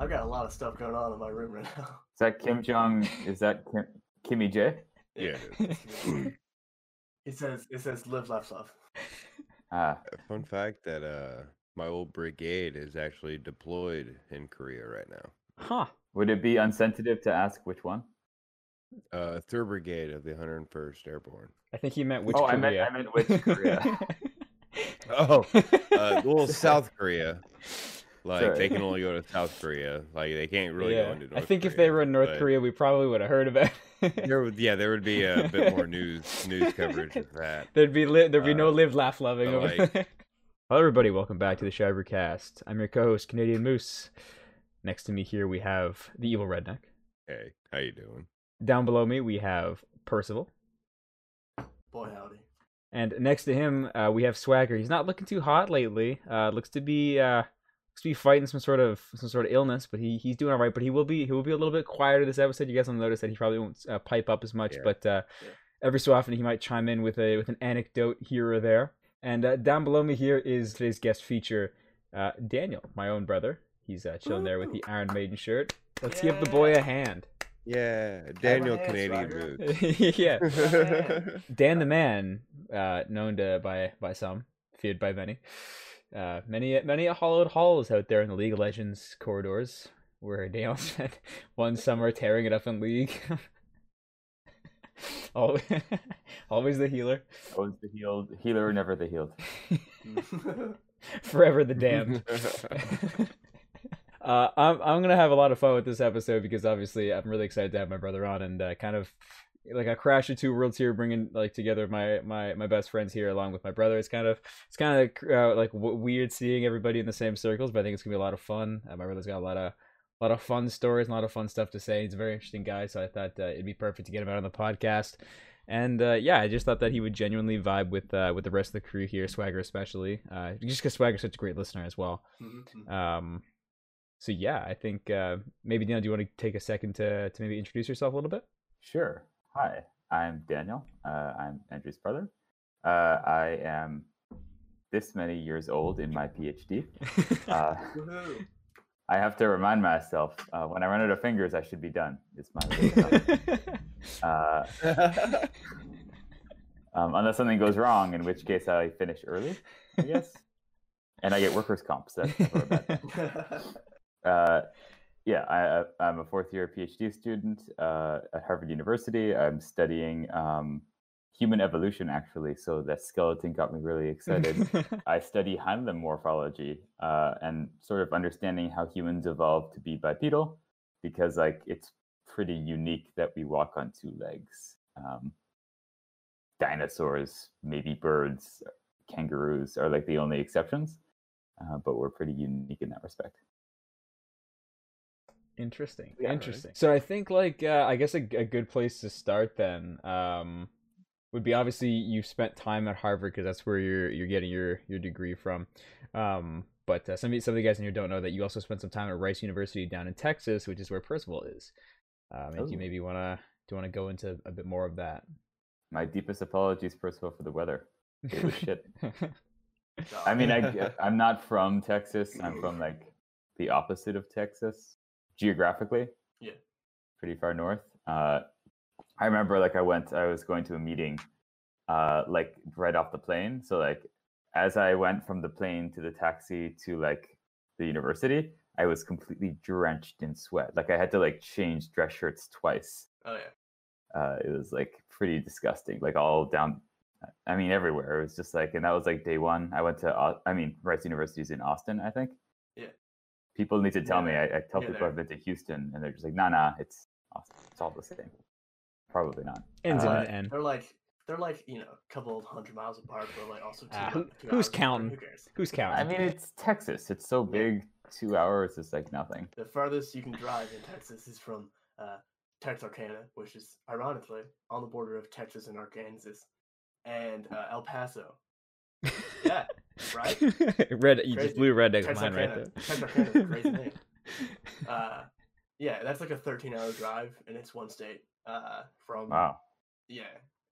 I've got a lot of stuff going on in my room right now. Is that Kim Jong? Is that Kim, Kimmy J? Yeah, it says it says live, laugh, love. Ah, Fun fact that uh, my old brigade is actually deployed in Korea right now. Huh. would it be unsensitive to ask which one? Uh, Third Brigade of the 101st Airborne. I think he meant which oh, Korea. I meant I meant which Korea. Oh, uh, well, South Korea. Like Sorry. they can only go to South Korea. Like they can't really yeah. go into. North Korea. I think if they were in North Korea, we probably would have heard about it. there would, yeah, there would be a bit more news news coverage of that. There'd be li- there'd be no Uh, live, laugh, loving but, over like- there. Hello, everybody. Welcome back to the Shivercast. I'm your co-host, Canadian Moose. Next to me here, we have the evil redneck. Hey, how you doing? Down below me, we have Percival. Boy howdy. And next to him, uh, we have Swagger. He's not looking too hot lately. Uh, looks to be uh, looks to be fighting some sort of some sort of illness, but he he's doing all right. But he will be he will be a little bit quieter this episode. You guys will notice that he probably won't uh, pipe up as much, Yeah. but uh, Yeah. every so often he might chime in with a with an anecdote here or there. And uh, down below me here is today's guest feature, uh, Daniel, my own brother. He's uh, chilling there with the Iron Maiden shirt. Let's give the boy a hand. Yeah, Daniel hands, Canadian Roger. mood. yeah. Dan the Man, uh, known to by by some, feared by many. Uh, many many a hollowed halls out there in the League of Legends corridors, where Daniel spent one summer tearing it up in League. always, always the healer, Always the healed healer, never the healed. forever the damned. uh, I'm I'm gonna have a lot of fun with this episode because obviously I'm really excited to have my brother on and uh, kind of like a crash of two worlds here, bringing like together my my my best friends here along with my brother. It's kind of it's kind of uh, like w- weird seeing everybody in the same circles, but I think it's gonna be a lot of fun. Uh, my brother's got a lot of a lot of fun stories, and a lot of fun stuff to say. He's a very interesting guy, so I thought uh, it'd be perfect to get him out on the podcast. And uh, yeah, I just thought that he would genuinely vibe with uh, with the rest of the crew here, Swagger especially, uh, just because Swagger's such a great listener as well. Mhm. Um, so yeah, I think uh, maybe Daniel, do you want to take a second to to maybe introduce yourself a little bit? Sure. Hi, I'm Daniel. Uh, I'm Andrew's brother. Uh, I am this many years old in my PhD. Uh, I have to remind myself uh, when I run out of fingers, I should be done. Is my uh, um, unless something goes wrong, in which case I finish early, I guess, and I get workers' comp. So that's never a bad thing. Yeah, I, I'm a fourth year PhD student uh, at Harvard University. I'm studying um, human evolution, actually. So that skeleton got me really excited. I study hindlimb morphology uh, and sort of understanding how humans evolved to be bipedal, because like it's pretty unique that we walk on two legs. Um, dinosaurs, maybe birds, kangaroos are like the only exceptions, uh, but we're pretty unique in that respect. Interesting. Yeah, right. Interesting. So I think like uh, I guess a, a good place to start then um, would be obviously you've spent time at Harvard because that's where you're you're getting your your degree from. Um, but uh, some of, some of the guys in here don't know that you also spent some time at Rice University down in Texas, which is where Percival is. Um, and do you maybe wanna do you wanna go into a bit more of that? My deepest apologies, Percival, for the weather. It was shit. I mean, I, I'm not from Texas. I'm from like the opposite of Texas geographically. Yeah. Pretty far north. Uh, I remember like I went, I was going to a meeting, uh, like right off the plane. So like as I went from the plane to the taxi to like the university, I was completely drenched in sweat. Like I had to like change dress shirts twice. Oh yeah. Uh, it was like pretty disgusting. Like all down. I mean, everywhere. It was just like, and that was like day one. I went to, I mean, Rice University is in Austin, I think. Yeah. People need to tell me. I, I tell yeah, people there. I've been to Houston, and they're just like, nah, nah, it's It's all the same. Probably not. Ends in Uh, an N. They're like they're like you know a couple of hundred miles apart, but like also two, two who- hours who's apart. counting? Who cares? Who's counting? I mean, it's Texas. It's so big. Two hours is like nothing. The farthest you can drive in Texas is from uh, Texarkana, which is ironically on the border of Texas and Arkansas, and uh, El Paso. Yeah, right? Red, you Crazy. just blew red redneck's mind right there. Texarkana crazy name. Uh, yeah, that's like a 13-hour drive, and it's one state. Uh, from Wow. yeah,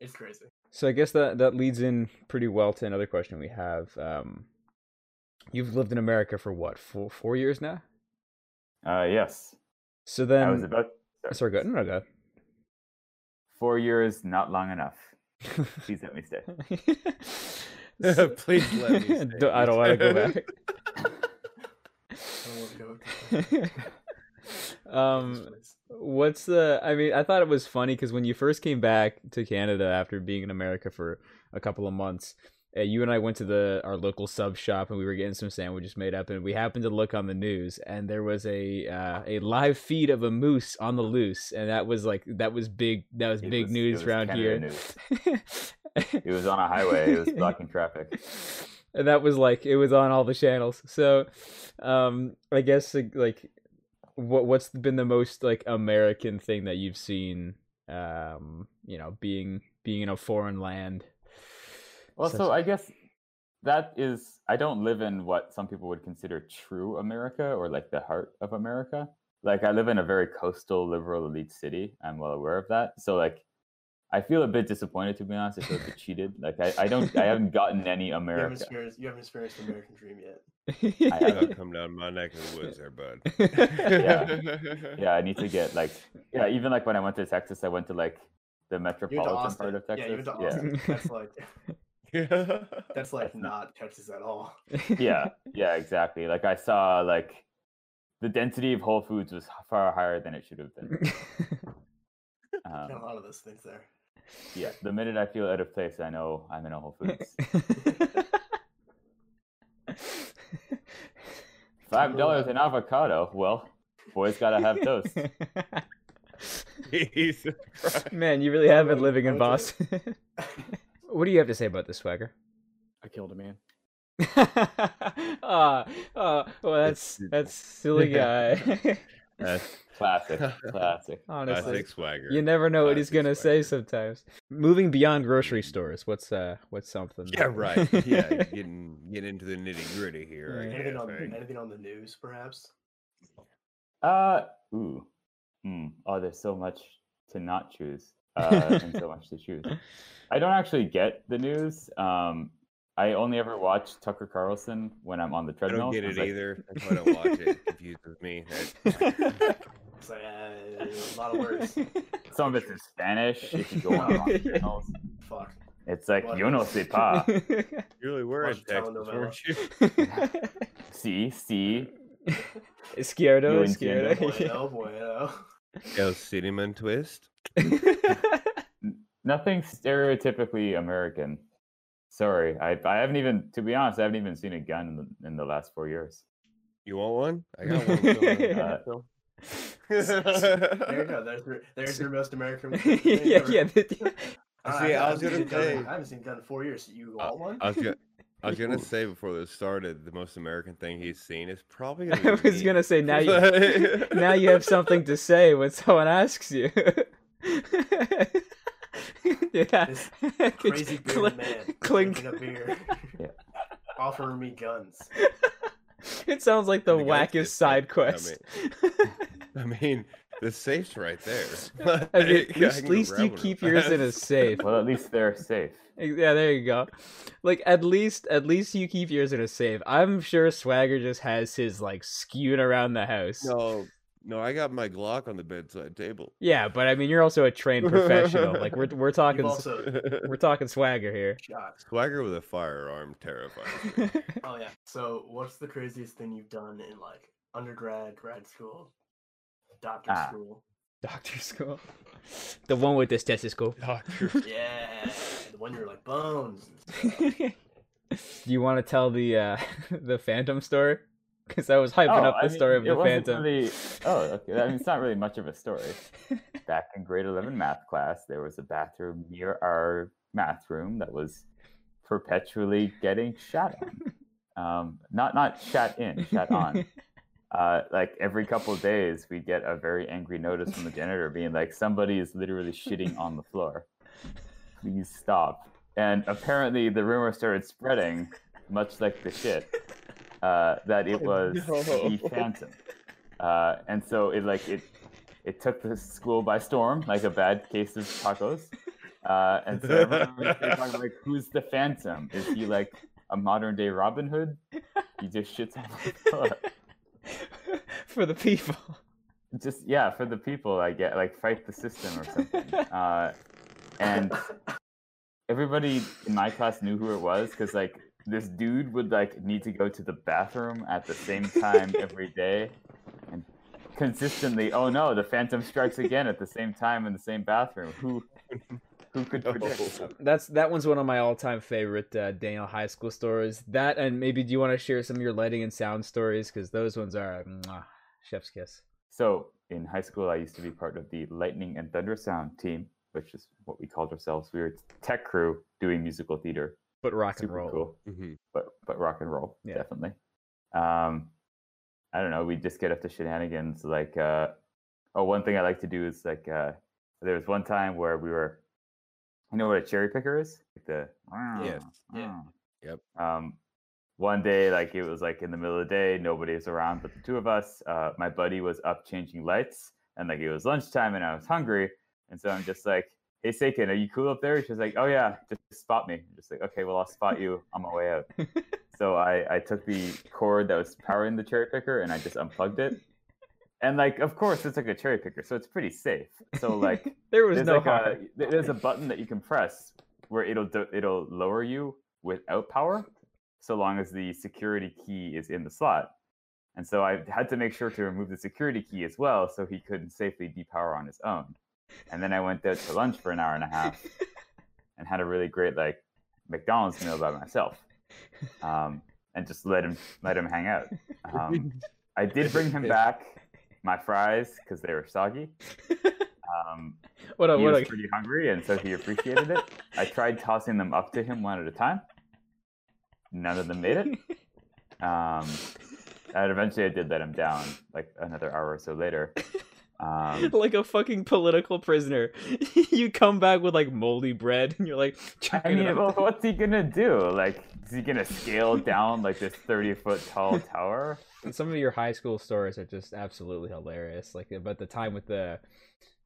it's crazy. So I guess that that leads in pretty well to another question we have. Um, you've lived in America for what four four years now? Uh, yes. So then, I was about sorry, go ahead. No, go ahead. four years, not long enough. Please let me stay. Please let me Don't- I don't want to go back. I won't go. um, what's the? I mean, I thought it was funny because when you first came back to Canada after being in America for a couple of months, uh, you and I went to the our local sub shop and we were getting some sandwiches made up, and we happened to look on the news, and there was a uh, a live feed of a moose on the loose, and that was like that was big. That was It big was- news was around here. news. It was on a highway. It was blocking traffic. and that was like it was on all the channels so um i guess like, like what what's been the most like american thing that you've seen um you know being being in a foreign land Well, Such- so I guess that is. I don't live in what some people would consider true America or like the heart of America. Like I live in a very coastal, liberal, elite city. I'm well aware of that. So like, I feel a bit disappointed to be honest. I feel a bit cheated. Like I, I don't. I haven't gotten any You haven't America. experienced. You haven't experienced the American dream yet. I- gotta come down my neck of the woods there, bud. Yeah. yeah, I need to get like yeah. Even like when I went to Texas, I went to like the You to metropolitan part of Yeah, Texas. you went to yeah. Austin. That's like yeah. that's like not- not Texas at all. yeah, yeah, exactly. Like I saw like the density of Whole Foods was far higher than it should have been. Got a Um, lot of those things there. yeah, the minute I feel out of place, I know I'm in a Whole Foods. Five dollars an avocado. Well, boys gotta have toast. Jesus man you really have been living in boston what do you have to say about this swagger I killed a man. uh, uh, well, that's that's silly guy. That's Classic, classic. Honestly, classic swagger. you never know what he's gonna say sometimes. Moving beyond grocery stores, what's uh, what's something? Yeah, right. Yeah, getting getting into the nitty gritty here. I Yeah. anything on right? anything on the news, perhaps? Uh, ooh, hmm. Oh, there's so much to not choose, uh, and so much to choose. I don't actually get the news. Um, I only ever watch Tucker Carlson when I'm on the treadmill. I don't get 'cause, it like, either. I don't watch it. It confuses me. It's like uh, a lot of words. Some of it's in Spanish. If you go on channels, Fuck. it's like What? yo no sé pas. You really were in Watch Texas, telenovela. weren't you? Si, si. Izquierdo, Yo izquierdo. Bueno, bueno. El Cinnamon Twist. Nothing stereotypically American. Sorry, I I haven't even, to be honest, I haven't even seen a gun in the, in the last four years. You want one? I got one. Phil. Uh, There you go. There's your, there's your most American. thing yeah, yeah. Uh, See, I haven't was gonna seen a gun in- say- I haven't seen a gun in four years. You Uh, want one? I was gonna, I was gonna say before this started, the most American thing he's seen is probably. I Gonna be was me. gonna say now you now you have something to say when someone asks you. yeah. This Crazy bearded man clink. a beer, Yeah. offering me guns. It sounds like the And the wackest side like, I quest. I mean, the safe's right there. I mean, at least, can at go least you grab keep yours in a safe. Well, at least they're safe. Yeah, there you go. Like at least at least you keep yours in a safe. I'm sure Swagger just has his like skewed around the house. No, no, I got my Glock on the bedside table. Yeah, but I mean you're also a trained professional. Like we're we're talking also we're talking Swagger here. shot. Swagger with a firearm terrifies me. Oh yeah. So, what's the craziest thing you've done in like undergrad, grad school, doctor Ah. school? Doctor school. The one with the stethoscope. Doctor. Yeah, the one you're like bones. Do you want to tell the uh the Phantom story? Because I was hyping Oh, up the I mean, story of the Phantom. Really, oh, okay. I mean, it's not really much of a story. Back in grade 11 math class, there was a bathroom near our math room that was perpetually getting shot on. Um, not not shot in, shot on. Uh, like every couple of days, we get a very angry notice from the janitor being like, "Somebody is literally shitting on the floor. Please stop." And apparently, the rumor started spreading, much like the shit, uh, that it Oh, was no. the Phantom. Uh, and so it like it it took the school by storm, like a bad case of tacos. Uh, and so everyone like, "Who's the Phantom? Is he like a modern day Robin Hood? He just shits on the floor." for the people. just yeah, for the people, I get like fight the system or something. uh, and everybody in my class knew who it was because like this dude would like need to go to the bathroom at the same time every day, and consistently, oh no, the Phantom strikes again at the same time in the same bathroom. Who who could predict? That's that one's one of my all-time favorite uh, Daniel high school stories. That and maybe do you want to share some of your lighting and sound stories because those ones are mwah, chef's kiss. So in high school, I used to be part of the Lightning and Thunder Sound team, which is what we called ourselves. We were tech crew doing musical theater. But rock and roll. cool, Mhm. but but rock and roll, Yeah. definitely. Um, I don't know. We just get up to shenanigans. Like, uh, oh, one thing I like to do is like, uh, there was one time where we were, you know what a cherry picker is? Like the Yes. Yeah. Yep. um, one day, like it was like in the middle of the day, nobody was around but the two of us. Uh, my buddy was up changing lights, and like it was lunchtime, and I was hungry, and so I'm just like, "Hey, Sakin, are you cool up there?" She's like, "Oh yeah, just spot me." I'm just like, "Okay, well I'll spot you on my way out." so I I took the cord that was powering the cherry picker, and I just unplugged it. And like, of course, it's like a cherry picker, so it's pretty safe. So like, there was there's no like a there's a button that you can press where it'll do, it'll lower you without power so long as the security key is in the slot. And so i had to make sure to remove the security key as well so he couldn't safely depower on his own. And then i went out to lunch for an hour and a half and had a really great like mcdonald's meal by myself um, and just let him let him hang out. Um, i did bring him back my fries because they were soggy um, what a he what was pretty hungry, and so he appreciated it. I tried tossing them up to him one at a time. None of them made it. Um, and eventually, I did let him down, like another hour or so later. Um, like a fucking political prisoner. you come back with like moldy bread, and you're like, I mean, well, what's he gonna do? Like, is he gonna scale down like this thirty-foot tall tower? Some of your high school stories are just absolutely hilarious. Like about the time with the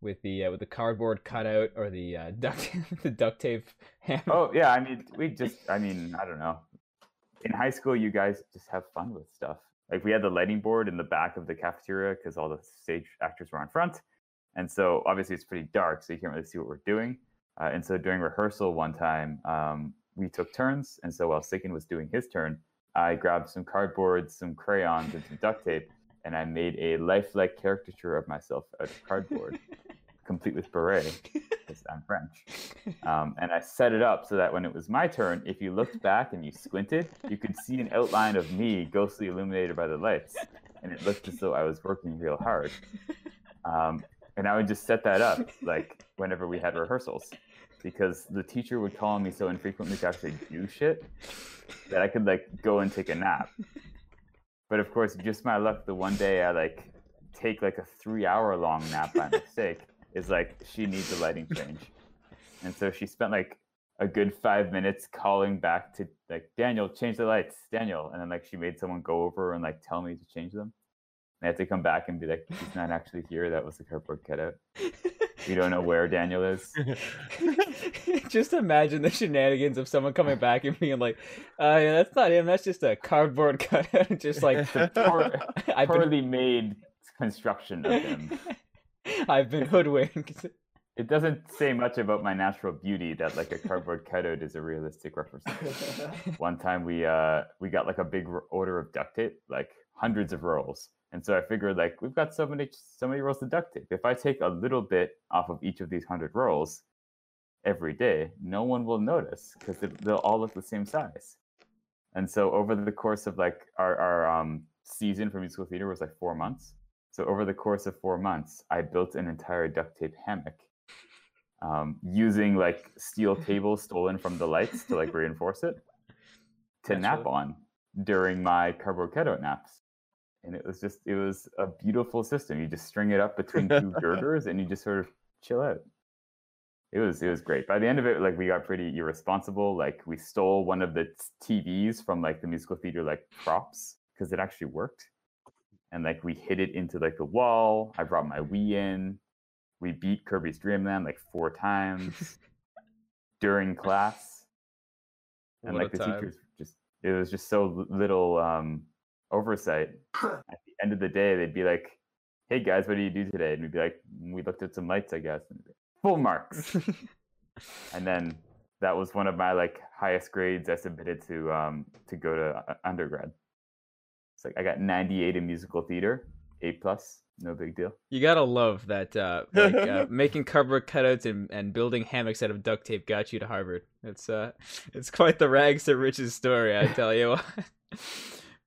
with the uh, with the cardboard cutout or the uh, duct the duct tape hammer. Oh yeah, I mean, we just, I mean, I don't know. In high school, you guys just have fun with stuff. Like we had the lighting board in the back of the cafeteria because all the stage actors were on front, and so obviously it's pretty dark, so you can't really see what we're doing. Uh, and so during rehearsal one time, um, we took turns, and so while Sikin was doing his turn, I grabbed some cardboard, some crayons, and some duct tape, and I made a lifelike caricature of myself out of cardboard, complete with beret, because I'm French. Um, and I set it up so that when it was my turn, if you looked back and you squinted, you could see an outline of me ghostly illuminated by the lights. And it looked as though I was working real hard. Um, and I would just set that up like whenever we had rehearsals because the teacher would call on me so infrequently to actually do shit that I could like go and take a nap. But of course, just my luck, the one day I like take like a three hour long nap by mistake is like she needs a lighting change. And so she spent like a good five minutes calling back to like Daniel, change the lights, Daniel. And then like she made someone go over and like tell me to change them. And I had to come back and be like, he's not actually here. That was the cardboard cutout. We don't know where Daniel is. just imagine the shenanigans of someone coming back and being like, uh, yeah, "That's not him. That's just a cardboard cutout." just like Poor, I've been, poorly made construction of him. I've been hoodwinked. It doesn't say much about my natural beauty that like a cardboard cutout is a realistic representation. One time we uh we got like a big order of duct tape, like hundreds of rolls. And so I figured like we've got so many so many rolls of duct tape. If I take a little bit off of each of these hundred rolls every day, no one will notice because they'll all look the same size. And so over the course of like our our um season for musical theater was like four months. So over the course of four months, I built an entire duct tape hammock um, using like steel cables stolen from the lights to like reinforce it to nap Naturally. on during my cutout naps. And it was just, it was a beautiful system. You just string it up between two girders and you just sort of chill out. It was, it was great. By the end of it, like we got pretty irresponsible. Like we stole one of the TVs from like the musical theater like props because it actually worked. And like we hit it into like the wall. I brought my Wii in. We beat Kirby's Dream Land like four times during class. And What like the time. teachers just it was just so little um oversight. At the end of the day, they'd be like, "Hey guys, what do you do today?" And we'd be like, "We looked at some lights, I guess." And Full marks. and then that was one of my like highest grades I submitted to um to go to uh, undergrad. It's like I got 98 in musical theater, A plus, no big deal. You gotta love that uh, like uh, making cardboard cutouts and, and building hammocks out of duct tape got you to Harvard. It's uh, it's quite the rags to riches story, I tell you.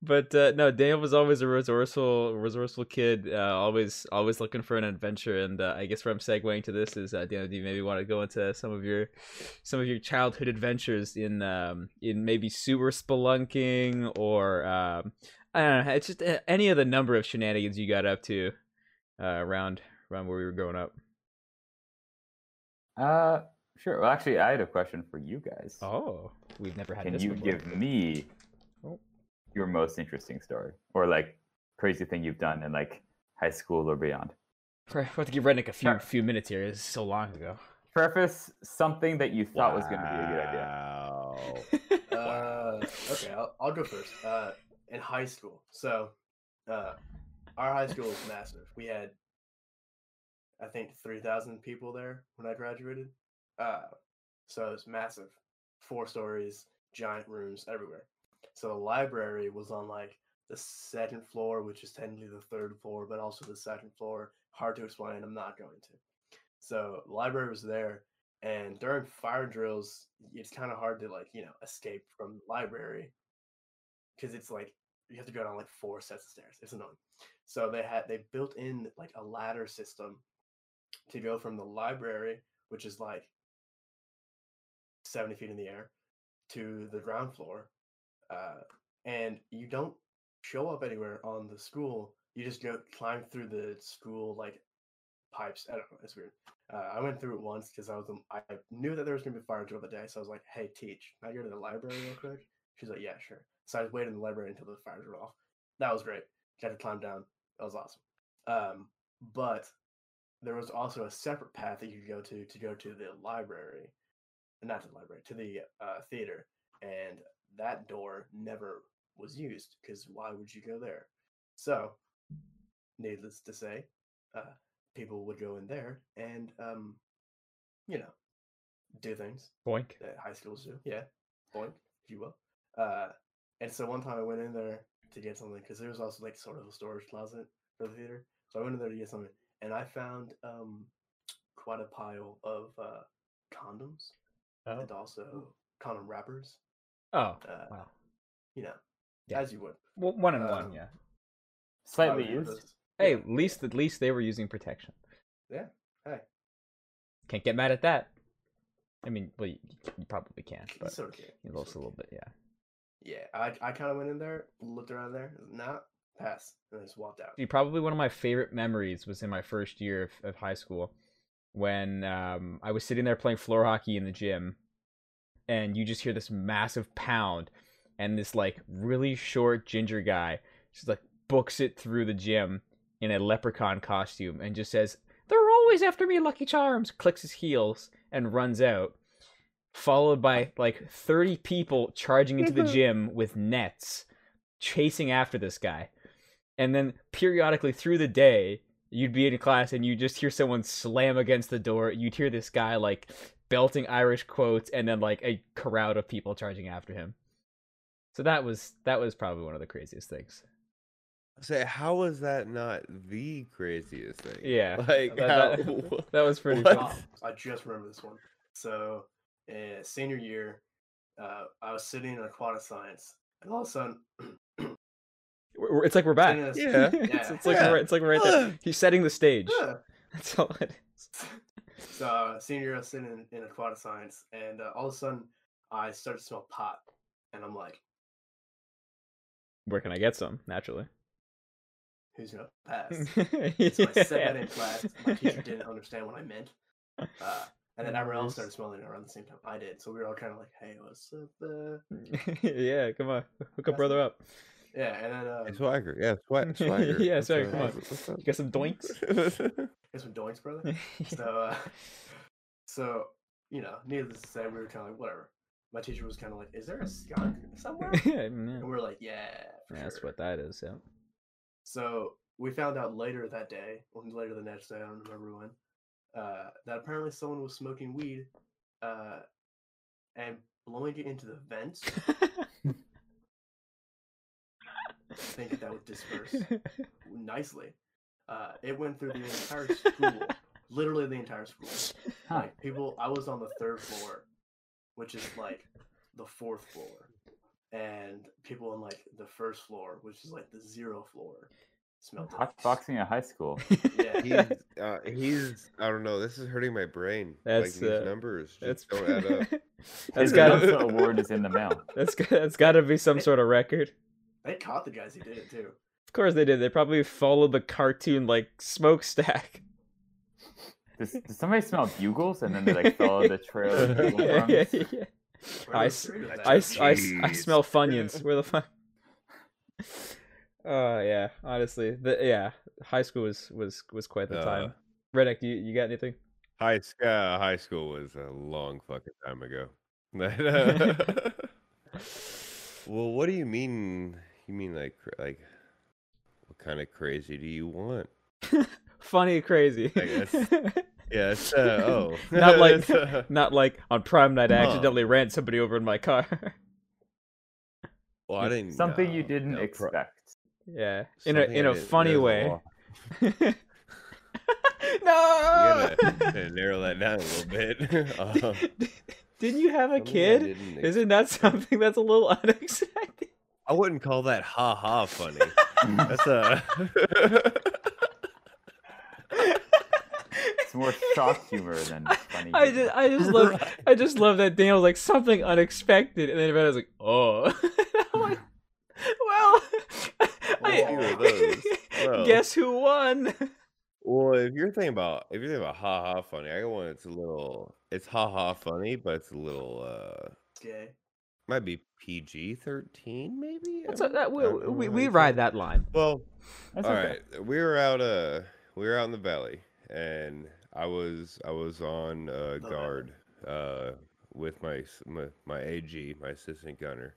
But uh, no, Daniel was always a resourceful, resourceful kid. Uh, always, always looking for an adventure. And uh, I guess where I'm segueing to this is, uh, Daniel, do you maybe want to go into some of your, some of your childhood adventures in, um, in maybe sewer spelunking or, um, I don't know, it's just uh, any of the number of shenanigans you got up to, uh, around around where we were growing up. Uh, sure. Well, actually, I had a question for you guys. Oh, we've never had Can you before. give me. Your most interesting story or like crazy thing you've done in like high school or beyond? We're about to give Redneck a few Sure. few minutes here. It's so long ago. Preface something that you thought was going to be a good idea. Wow. Uh, okay, I'll, I'll go first. Uh, in high school, so uh, our high school was massive. We had, I think, three thousand people there when I graduated. Uh, so it was massive, four stories, giant rooms everywhere. So the library was on like the second floor, which is technically the third floor, but also the second floor. Hard to explain. I'm not going to. So library was there, and during fire drills, it's kind of hard to like you know escape from the library because it's like you have to go down like four sets of stairs. It's annoying. So they had they built in like a ladder system to go from the library, which is like seventy feet in the air, to the ground floor, uh, and you don't show up anywhere on the school. You just go climb through the school like pipes. I don't know. It's weird. Uh, I went through it once because I was um, I knew that there was gonna be a fire drill the day, so I was like, "Hey, teach, can I go to the library real quick?" She's like, "Yeah, sure." So I was waiting in the library until the fire drill off. That was great. Got to climb down. That was awesome. Um, but there was also a separate path that you could go to to go to the library, not to the library, to the uh, theater, and that door never was used because why would you go there? So, needless to say, uh, people would go in there and, um, you know, do things Boink. that high schools do. Yeah, point, if you will. Uh, and so one time I went in there to get something because there was also like sort of a storage closet for the theater. So I went in there to get something, and I found um quite a pile of uh, condoms and also condom wrappers. Oh, Uh, wow. You know, Yeah. as you would. Well, one and Um, one, yeah. Slightly used. Hey, yeah, at least at least they were using protection. yeah. Hey, Can't get mad at that. I mean, well, you, you probably can, but it's okay. it's also a little bit, yeah. Yeah, I I kind of went in there, looked around there, nah, pass, and I just walked out. See, probably one of my favorite memories was in my first year of, of high school when um, I was sitting there playing floor hockey in the gym, and you just hear this massive pound, and this like really short ginger guy just like books it through the gym in a leprechaun costume and just says, "They're always after me, Lucky Charms." Clicks his heels and runs out, followed by like thirty people charging into the gym with nets, chasing after this guy and then periodically through the day you'd be in class and you just hear someone slam against the door you'd hear this guy like belting irish quotes and then like a crowd of people charging after him so that was that was probably one of the craziest things Say, how was that not the craziest thing? yeah Like, that, how, that, that was pretty cool I just remember this one. So, uh, senior year, uh, I was sitting in aquatic science, and all of a sudden, We're- we're- it's like we're back sitting in a- Yeah. it's, it's like Yeah. we're, it's like we're right there he's setting the stage Yeah. that's all it is So, uh, senior year, I was sitting in, in aquatic science, and uh, all of a sudden, I started to smell pot, and I'm like, where can i get some naturally "Who's gonna pass?" yeah. So I said that in class. My teacher didn't understand what I meant, uh, and then everyone else started smelling it around the same time I did. So we were all kind of like, "Hey, what's up?" Uh? yeah, come on, hook a That's brother up. Yeah, and then um, Hey, Swagger, yeah, swag, Swagger. Yeah, Swagger, come on. You got some doinks? get some doinks, brother. So, uh, so you know, needless to say, we were kind of like, whatever. My teacher was kind of like, "Is there a skunk somewhere?" yeah, and we're like, "Yeah, for that's sure." what that is. Yeah. So we found out later that day, or later the next day, I don't remember when, uh, that apparently someone was smoking weed uh, and blowing it into the vents, thinking that would disperse nicely. Uh, it went through the entire school, literally the entire school. Huh. Like people, I was on the third floor, which is like the fourth floor, and people on like the first floor, which is like the zero floor, smelled it. Hot boxing at high school. Yeah, He's, uh, he's, I don't know. This is hurting my brain. That's, like these uh, numbers That's just don't add up. that's His got Mensa to award is in the mail. that's got that's got to be some sort of record. They caught the guys who did it too. Of course they did. They probably followed the cartoon like smokestack. Does, does somebody smell bugles and then they like follow the trail of bugle yeah, yeah, yeah. Where I the s- fruit of that I, shit? s- I, s- I Jeez. smell funyuns. Where the fuck? Oh yeah, honestly, the yeah, high school was was was quite the Uh, time. Redneck, you you got anything? High, sc- uh, high school was a long fucking time ago. Uh, well, what do you mean? You mean like, like, what kind of crazy do you want? Funny, crazy. I guess. Yeah, uh, oh. Not like- uh, Not like on prime night I Huh. accidentally ran somebody over in my car. well, I didn't. Something you didn't no, pro- expect. yeah, in a in I a funny way. no. You gotta, gotta narrow that down a little bit. Um, Didn't you have a kid? Isn't that something that's a little unexpected? I wouldn't call that ha ha funny. That's a. It's more shock humor than funny. I humor. just, I just love, I just love that Daniel was like something unexpected, and then Red was like, "Oh," I'm like, well, I- Few of. Well. guess who won? Well, if you're thinking about if you're thinking about ha ha funny, I got one that's a little it's ha ha funny, but it's a little uh It's gay. Might be PG thirteen maybe. That's I a, that we, we, we ride that line. Well, That's all okay. right. We were out uh we were out in the valley and I was I was on uh guard uh with my my, my AG, my assistant gunner.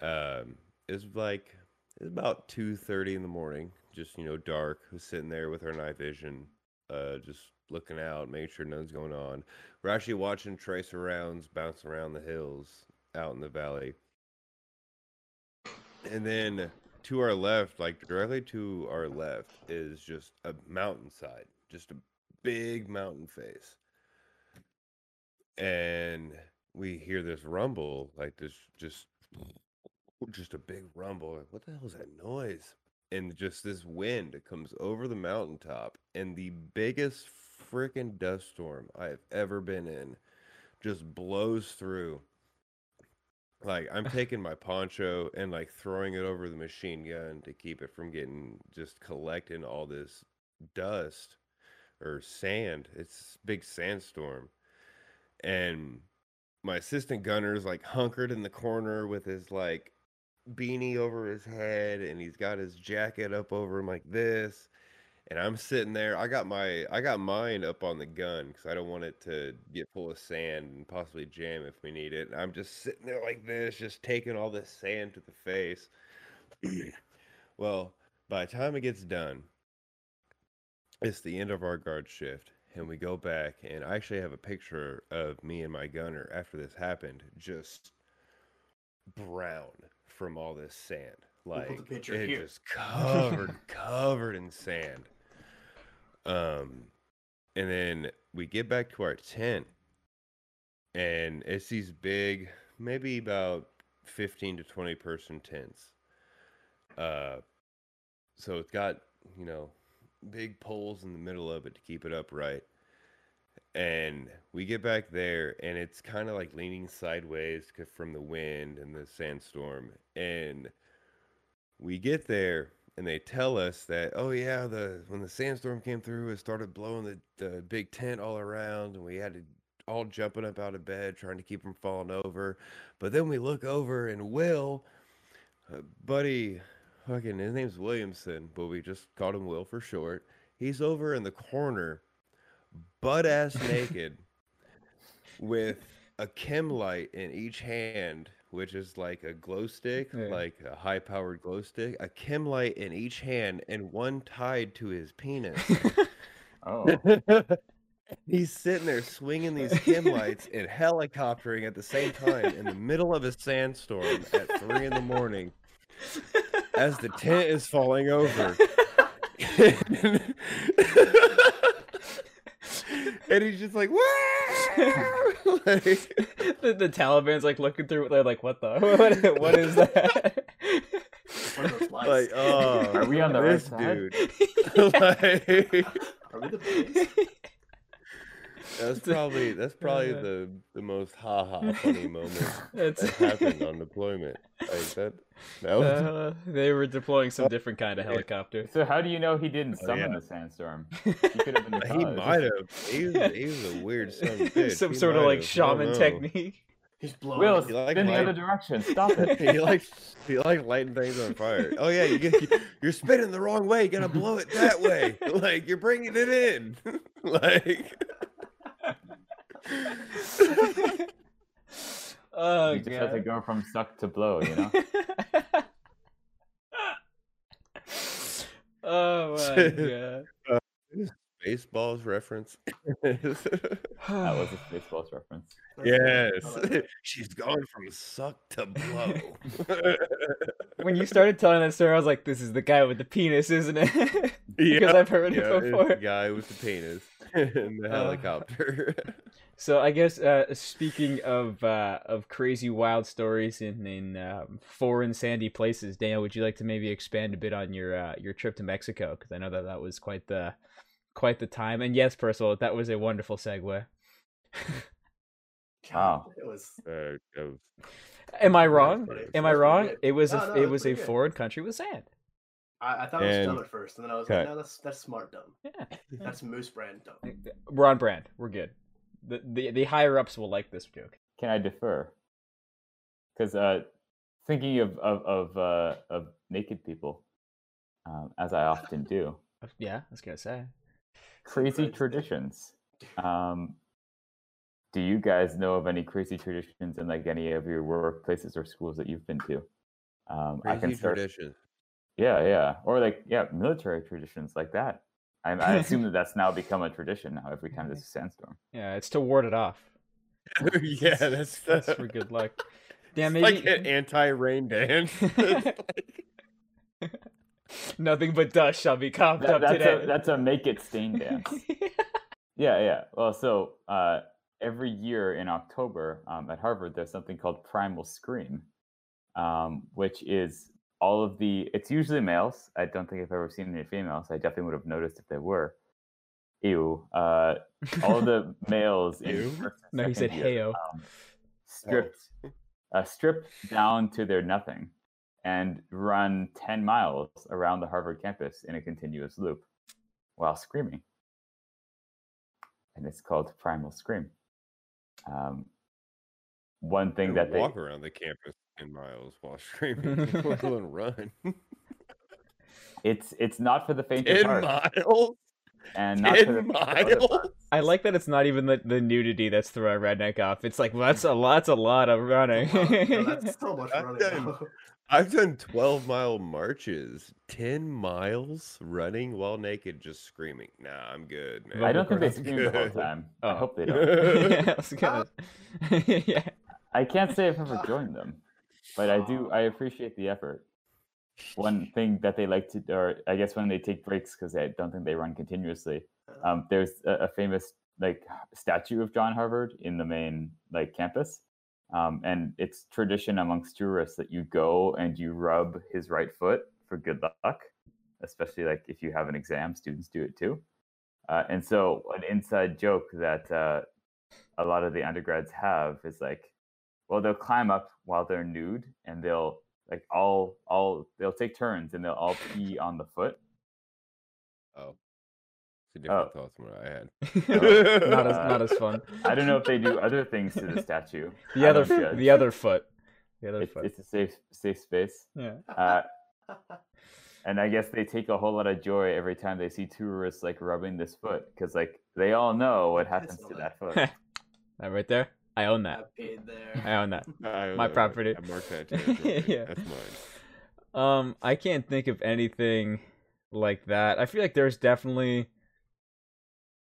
Um it's like it's about two thirty in the morning, just you know, dark. Was sitting there with our night vision, uh just looking out, making sure nothing's going on. We're actually watching tracer rounds bounce around the hills out in the valley. And then to our left, like directly to our left, is just a mountainside, just a big mountain face. And we hear this rumble, like this, just, just a big rumble. Like, what the hell is that noise? And just this wind comes over the mountaintop, and the biggest freaking dust storm I've ever been in just blows through like I'm taking my poncho and like throwing it over the machine gun to keep it from getting just collecting all this dust or sand. It's big sandstorm. And my assistant gunner's like hunkered in the corner with his like beanie over his head and he's got his jacket up over him like this and I'm sitting there. I got my I got mine up on the gun because I don't want it to get full of sand and possibly jam if we need it. And I'm just sitting there like this, just taking all this sand to the face. well, by the time it gets done, it's the end of our guard shift, and we go back. And I actually have a picture of me and my gunner after this happened, just brown from all this sand. We'll Like picture it here. just covered, covered in sand. Um, and then we get back to our tent, and it's these big, maybe about fifteen to twenty person tents. Uh, so it's got you know big poles in the middle of it to keep it upright. And we get back there, and it's kind of like leaning sideways from the wind and the sandstorm. And we get there, and they tell us that, oh yeah, the when the sandstorm came through, it started blowing the, the big tent all around, and we had to all jumping up out of bed trying to keep from falling over. But then we look over, and Will, uh, buddy, fucking his name's Williamson, but we just called him Will for short. He's over in the corner, butt ass naked, with a chem light in each hand, which is like a glow stick, Yeah. like a high powered glow stick, a chem light in each hand, and one tied to his penis. Oh, He's sitting there swinging these chem lights and helicoptering at the same time in the middle of a sandstorm at three in the morning as the tent is falling over. and he's just like, "Wow!" like, the, the Taliban's like looking through. They're like, "What the? What, what is that?" One of those like, oh, Are we on the right side? dude. like, Are we the base? that's probably that's probably Uh. the the most ha ha funny moment It's- that happened on deployment. Like that. That was Uh, they were deploying some different kind of helicopter. so how do you know he didn't Oh, summon yeah. the sandstorm? He could have been the He might have. He was, he was a weird son of bitch. some He sort of like have. Shaman technique. He's blowing. Will, You like spin the other direction. Stop it. he likes he like lighting things on fire. Oh yeah, you get, you're spinning the wrong way. You gotta blow it that way. Like you're bringing it in. like oh you just have to go from suck to blow, you know? oh my god. Spaceballs reference. That was a Spaceballs reference. yes, she's going from suck to blow. when you started telling that story, I was like, "This is the guy with the penis, isn't it?" because Yeah, I've heard yeah, it before. the guy with the penis and the Uh, helicopter. So I guess uh, speaking of uh, of crazy wild stories in in um, foreign sandy places, Daniel, would you like to maybe expand a bit on your uh, your trip to Mexico? Because I know that that was quite the quite the time. And yes, Percival, that was a wonderful segue. Wow. It was. Uh, that was- Am I wrong? Am I wrong? It was No, a no, it that's was a good. foreign country with sand. I, I thought it was dumb at first, and then I was Okay. like, no, that's that's smart dumb. Yeah, That's moose brand dumb. we're on brand. We're good. The the, the higher ups will like this joke. Can I defer? Because uh, thinking of of of, uh, of naked people, um, as I often do, Yeah, I was gonna say. crazy Surprised. traditions. Um, do you guys know of any crazy traditions in like any of your workplaces or schools that you've been to? Um, I can Crazy start. tradition. Yeah, yeah, or like yeah, military traditions like that. I, I assume that that's now become a tradition now. Every time there's a sandstorm. Yeah, it's to ward it off. yeah, that's That's for good luck. Yeah, It's maybe like an anti-rain dance. Nothing but dust shall be coughed That- up that's today. a that's a make it stain dance. Yeah, yeah. Well, so uh, every year in October um, at Harvard, there's something called Primal Scream, um, which is all of the. It's usually males. I don't think I've ever seen any females. I definitely would have noticed if there were. Ew. Uh, all the males in Ew? first No, he said second year, heyo. um, stripped, uh, stripped down to their nothing, and run ten miles around the Harvard campus in a continuous loop, while screaming and it's called Primal Scream. Um, one thing They that they walk around the campus in miles while screaming. Let run. it's it's not for the faint of Ten heart, miles. and not for ten the faint of other miles? I like that it's not even the, the nudity that's throwing redneck off. It's like well, that's a lot, that's a lot of running. Wow, no, that's so much I've running. done- though. I've done twelve mile marches. Ten miles running while naked, just screaming. Nah, I'm good, man. I don't think they I'm scream the whole good." time. I Oh. hope they don't. yeah, I was gonna... yeah. I can't say I've ever joined them, but I do. I appreciate the effort. One thing that they like to, or I guess when they take breaks, because I don't think they run continuously. Um, there's a, a famous like statue of John Harvard in the main like campus, um, and it's tradition amongst tourists that you go and you rub his right foot for good luck, especially like if you have an exam. Students do it too, uh, and so an inside joke that uh, a lot of the undergrads have is like, well, they'll climb up while they're nude, and they'll like all all they'll take turns and they'll all pee on the foot. Oh, it's a different Oh. thought than what I had. not as Uh, not as fun. I don't know if they do other things to the statue. The I other judge. the other foot. The other It's, foot. it's a safe safe space, Yeah. uh, and I guess they take a whole lot of joy every time they see tourists like rubbing this foot because like they all know what happens to that foot. That right there. I own I that. paid there. I own that. I My that. property. I marked that territory. Yeah. That's mine. Um, I can't think of anything like that. I feel like there's definitely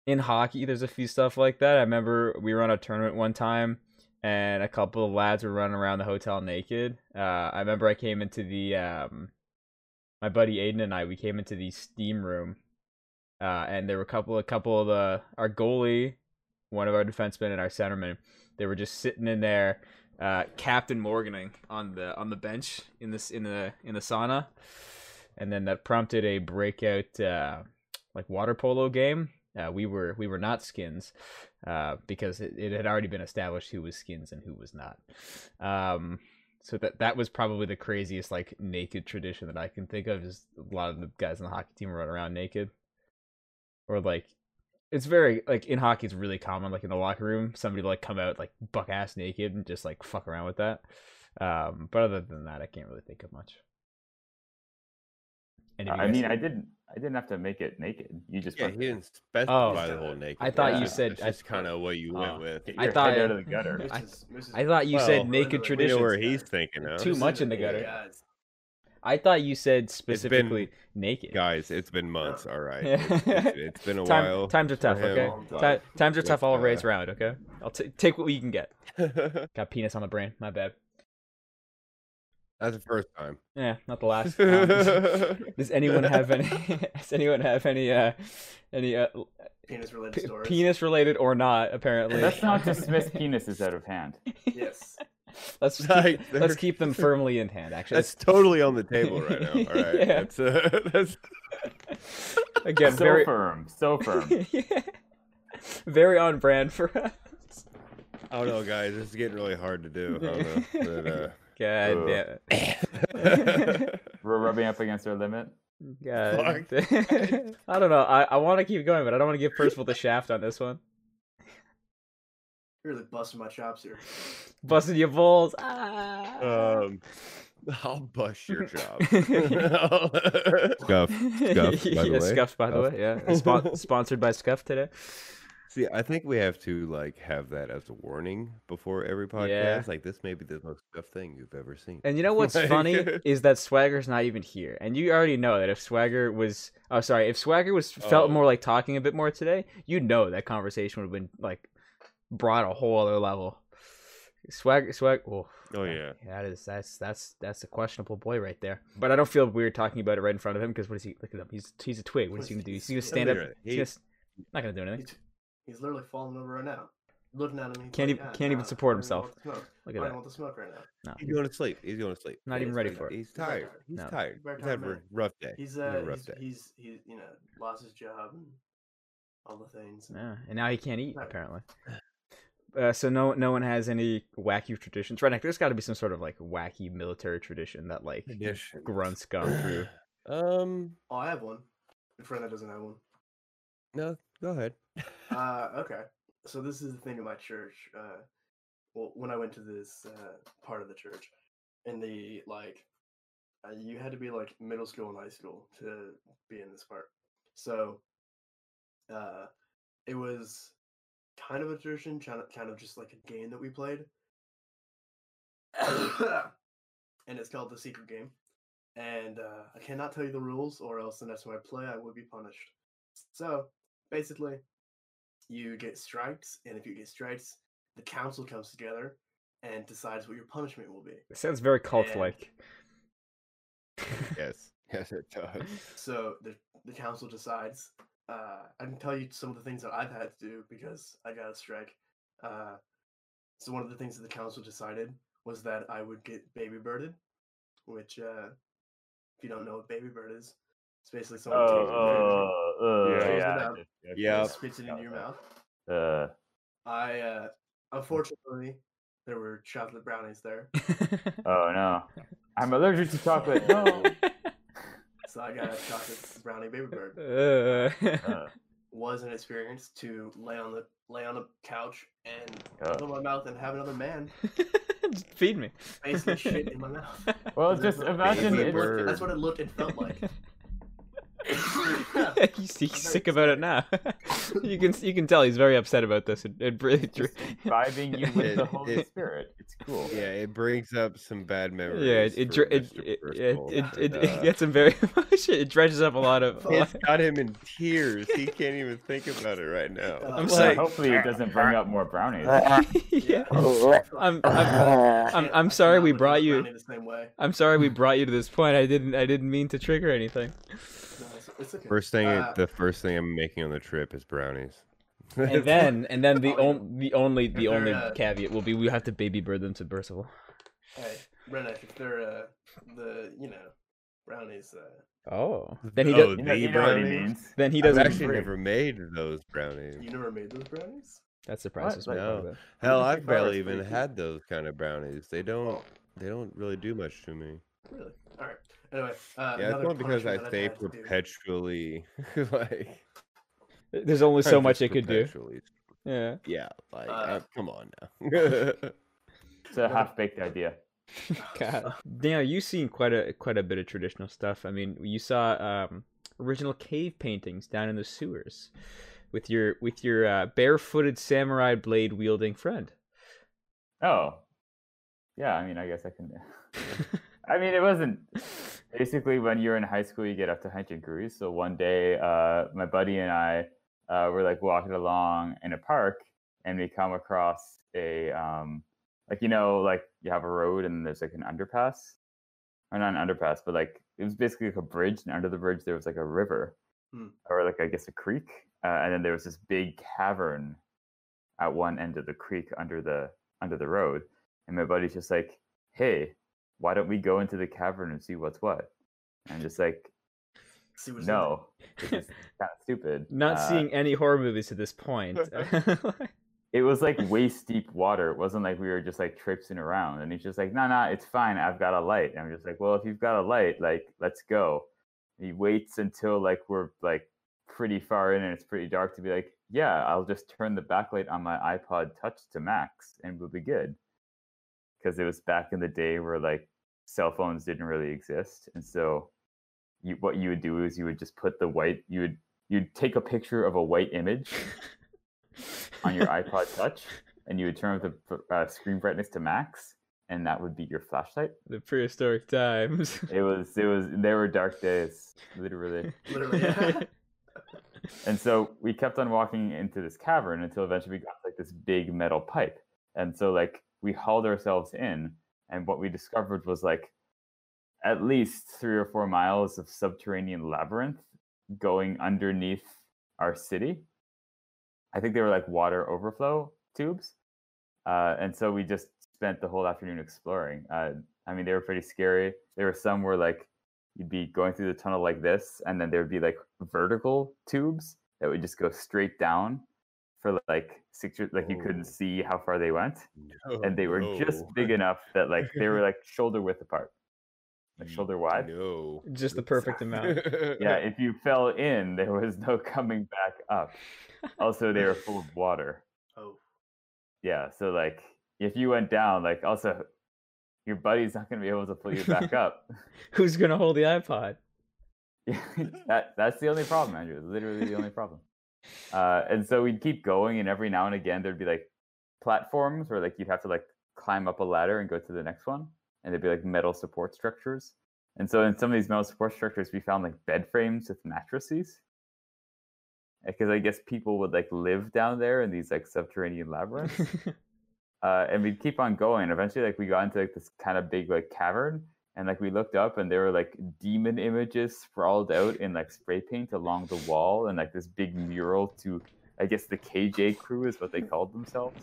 in hockey. There's a few stuff like that. I remember we were on a tournament one time, and a couple of lads were running around the hotel naked. Uh, I remember I came into the um, my buddy Aiden and I. We came into the steam room, uh, and there were a couple, a couple of the our goalie, one of our defensemen, and our centerman. They were just sitting in there uh, Captain Morganing on the on the bench in this in the in the sauna, and then that prompted a breakout uh, like water polo game. Uh, we were we were not skins uh, because it, it had already been established who was skins and who was not. Um, so that that was probably the craziest like naked tradition that I can think of. Is a lot of the guys on the hockey team run around naked, or like it's very like in hockey it's really common like in the locker room somebody to, like come out like buck ass naked and just like fuck around with that um but other than that i can't really think of much Any I guys- mean, I didn't. I didn't have to make it naked. You just Yeah, he didn't specify Oh. the whole naked. I thought you said- that's just kind of what you went Oh. with. I thought- head out of the gutter. I- is- Moose is- I thought you Well, said naked know We know traditions where he's thinking of. Too Moose much in the a- gutter. Guys. i thought you said specifically naked Guys, it's been months. All right, it's, it's, it's been a Time- while. times are tough okay Long but- times are tough all with, ways uh, around okay i'll t- take what you can get got penis on the brain my bad That's the first time. yeah not the last um, does anyone have any does anyone have any uh any uh Penis related p- stories. penis related or not apparently Let's not dismiss penises out of hand. Yes. let's keep, Like, let's keep them firmly in hand actually That's totally on the table right now. All right, Yeah. that's, uh, that's again so very firm, so firm. yeah. very on brand for us I don't know, guys. This is getting really hard to do. I don't know. But, uh, god Ugh. damn it We're rubbing up against our limit. god i don't know i, I want to keep going but i don't want to give percival the shaft on this one You're really busting my chops here. busting your balls ah. um, I'll bust your job. Scuff. Scuff, by the yeah, way. Scuff, by the way. Yeah, Spon- sponsored by Scuff today. See, I think we have to like have that as a warning before every podcast. Yeah. Like this may be the most scuff thing you've ever seen. And you know what's funny is that Swagger's not even here, and you already know that if Swagger was, oh sorry, if Swagger was felt Oh. more like talking a bit more today, you know that conversation would have been like brought a whole other level. Swagger, swag. Oh, Oh, yeah. that is that's that's that's a questionable boy right there. But I don't feel weird talking about it right in front of him because what is he? Look at him. He's he's a twig. What is he gonna do? He's gonna stand up. Literally, He's he- not gonna do anything. He's, he's literally falling over right now. Looking at him. he's Can't like, even- "Ah, can't even support I don't even himself. smoke. Look I at don't that. want the smoke right now. No, He's going to sleep. He's going to sleep. Not Yeah, even ready for it. He's He's tired. tired. He's No. tired. Very He's had a rough day. He's uh a rough he's, day. he's he's you know lost his job and all the things. Yeah, and now he can't eat apparently. Uh, so no, no one has any wacky traditions. Right, there's got to be some sort of like wacky military tradition that like Traditions. grunts gone through. Um, Oh, I have one. A friend that doesn't have one. no, go ahead. Uh, okay. So this is the thing at my church. Uh, well, when I went to this uh, part of the church, in the like, uh, you had to be like middle school and high school to be in this part. So, uh, it was kind of a tradition, kind of, kind of just like a game that we played, and it's called the secret game. And uh, I cannot tell you the rules, or else the next time I play, I would be punished. So basically, you get strikes, and if you get strikes, the council comes together and decides what your punishment will be. It sounds very cult like. Yes, yes, it does. So the the council decides. Uh, I can tell you some of the things that I've had to do because I got a strike. Uh, so one of the things that the council decided was that I would get baby birded, which uh, if you don't know what baby bird is, it's basically someone takes a bird, Oh, uh, uh, Yeah. yeah. Throws it okay, Yeah. spits it into your mouth. Uh, I uh, unfortunately there were chocolate brownies there, oh no, I'm allergic to chocolate. No. So I got a chocolate brownie baby bird. Uh, Uh, Was an experience to lay on the lay on a couch and Uh. fill my mouth and have another man Just feed me. basically shit in my mouth. well, just imagine Baby that's what it That's what it looked and felt like. he's, he's sick about it now. you can you can tell he's very upset about this. It, it really Just vibing you with the Holy it- Spirit. It's cool. Yeah, it brings up some bad memories. yeah, it it, it, it, it, Percival, it, it, and, it uh, gets him very emotional. It dredges up a lot of. a It's lot- got him in tears. He can't even think about it right now. I'm So sorry. hopefully it doesn't bring up more brownies. yeah. I'm, I'm, I'm, I'm sorry we brought you. The same way. I'm sorry we brought you to this point. I didn't I didn't mean to trigger anything. No, it's, it's okay. First thing, Uh, the first thing I'm making on the trip is brownies. And then and then the Oh, yeah. on, the only the only uh, caveat will be we have to baby bird them to Percival. Hey, Redneck, if they're uh, the you know brownies, uh, Oh. Then he Oh, does You know, The you know what he brownies? means. then he I've doesn't actually never made those brownies. you never made those brownies. that surprises What? me. No. quite a bit. Hell, I've barely even had those kind of brownies. They don't. Oh, They don't really do much to me. really? All right. Anyway, uh, Yeah, it's another not because I punishment stay had to do. perpetually like. There's only so much it could do. Yeah. Yeah, like Uh, uh, come on now. It's a half baked idea. God. Daniel, you've seen quite a quite a bit of traditional stuff. I mean, you saw um, original cave paintings down in the sewers with your with your uh, barefooted samurai blade wielding friend. Oh, yeah. I mean, I guess I can. I mean, it wasn't. Basically, when you're in high school, you get up to Hachinkuri. So one day, uh, my buddy and I uh, were like walking along in a park, and we come across a um, like you know, like you have a road and there's like an underpass, or not an underpass, but like it was basically like a bridge, and under the bridge there was like a river, Hmm. or like I guess a creek, uh, and then there was this big cavern at one end of the creek under the under the road, and my buddy's just like, "Hey, why don't we go into the cavern and see what's what?" And I'm just like, See what's "No, this is kind of stupid." Not Uh, seeing any horror movies to this point. It was like waist deep water. It wasn't like we were just like traipsing around. And he's just like, "No, no, it's fine. I've got a light." And I'm just like, "Well, if you've got a light, like, let's go." And he waits until like we're like pretty far in and it's pretty dark to be like, "Yeah, I'll just turn the backlight on my iPod Touch to max and we'll be good." Because it was back in the day where like cell phones didn't really exist, and so you what you would do is you would just put the white you would you'd take a picture of a white image on your iPod Touch, and you would turn up the uh, screen brightness to max, and that would be your flashlight. the prehistoric times. It was, it was, there were dark days, literally. Literally. And so we kept on walking into this cavern until eventually we got like this big metal pipe. And so like we hauled ourselves in, and what we discovered was like at least three or four miles of subterranean labyrinth going underneath our city. I think they were like water overflow tubes. Uh, and so we just spent the whole afternoon exploring. Uh, I mean, they were pretty scary. There were some where like you'd be going through the tunnel like this, and then there would be like vertical tubes that would just go straight down for like six years. Like you couldn't Oh. see how far they went, No, and they were just big enough that like they were like shoulder width apart, like shoulder wide. No. Just the perfect amount. Yeah, if you fell in, there was no coming back up. Also, they were full of water. Oh, Yeah, so like if you went down, like also your buddy's not gonna be able to pull you back up. Who's gonna hold the iPod? that that's the only problem, Andrew. Literally the only problem. Uh, and so we'd keep going, and every now and again there'd be like platforms where like you'd have to like climb up a ladder and go to the next one, and there'd be like metal support structures. And so in some of these metal support structures, we found like bed frames with mattresses, because I guess people would like live down there in these like subterranean labyrinths. uh, and we'd keep on going. Eventually, like we got into like this kind of big like cavern, and like we looked up, and there were like demon images sprawled out in like spray paint along the wall, and like this big mural to, I guess the KJ crew is what they called themselves.